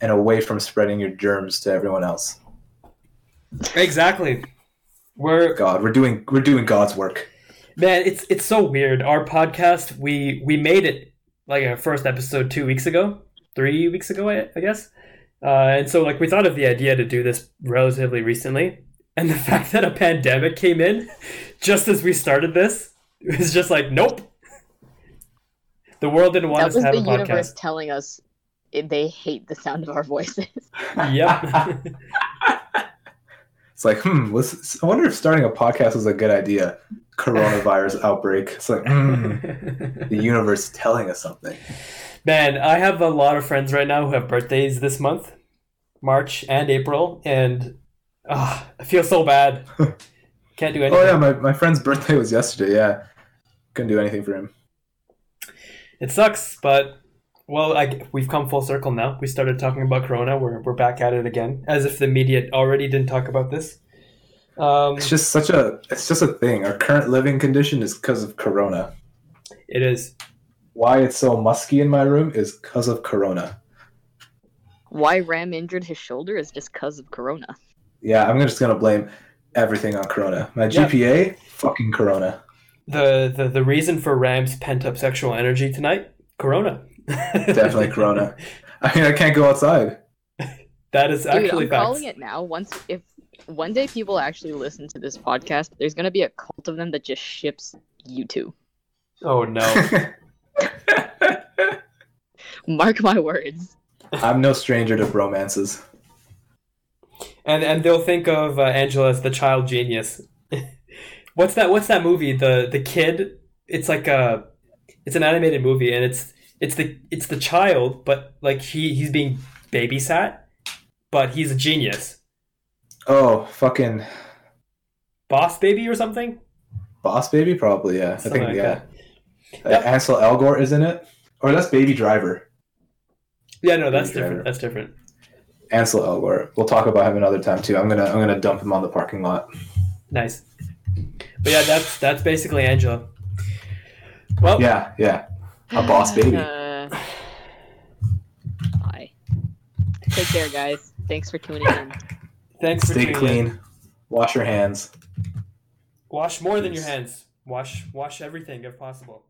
and away from spreading your germs to everyone else. Exactly. We're God, we're doing we're doing God's work. Man, it's it's so weird. Our podcast, we we made it like our first episode two weeks ago, three weeks ago, I, I guess. Uh, and so like we thought of the idea to do this relatively recently, and the fact that a pandemic came in just as we started this it was just like nope. The world didn't want that us was to the have a universe podcast. telling us they hate the sound of our voices. Yep. It's like, hmm, I wonder if starting a podcast is a good idea. Coronavirus outbreak. It's like, hmm, the universe telling us something. Man, I have a lot of friends right now who have birthdays this month, March and April, and ah, I feel so bad. Can't do anything. Oh yeah, my, my friend's birthday was yesterday. Yeah, couldn't do anything for him. It sucks, but well, I, we've come full circle now. We started talking about Corona. We're we're back at it again, as if the media already didn't talk about this. Um, It's just such a it's just a thing. Our current living condition is because of Corona. it is. Why it's so musky in my room is because of Corona. Why Rahm injured his shoulder is just because of Corona. Yeah, I'm just gonna blame everything on Corona. My Yeah. GPA, fucking Corona. The, the the reason for Rahm's pent up sexual energy tonight, Corona. Definitely Corona. I mean, I can't go outside. that is Dude, actually I'm facts. calling it now. Once if one day people actually listen to this podcast, there's gonna be a cult of them that just ships you two. Oh no. Mark my words. I'm no stranger to romances. and and they'll think of uh, Angela as the child genius. what's that? What's that movie? The the kid. It's like a, it's an animated movie, and it's it's the it's the child, but like he he's being babysat, but he's a genius. Oh, fucking Boss baby or something. Boss Baby, probably. Yeah, Something I think like yeah. that. Uh, Yep. Ansel Elgort is in it, or that's Baby Driver. Yeah, no, that's Baby different. Driver. That's different. Ansel Elgort. We'll talk about him another time too. I'm gonna I'm gonna dump him on the parking lot. Nice. But yeah, that's that's basically Angela. Well, Yeah, yeah. A boss baby. Uh, bye. Take care, guys. Thanks for tuning in. thanks for Stay in. clean. Wash your hands. Wash more than your hands. Wash wash everything if possible.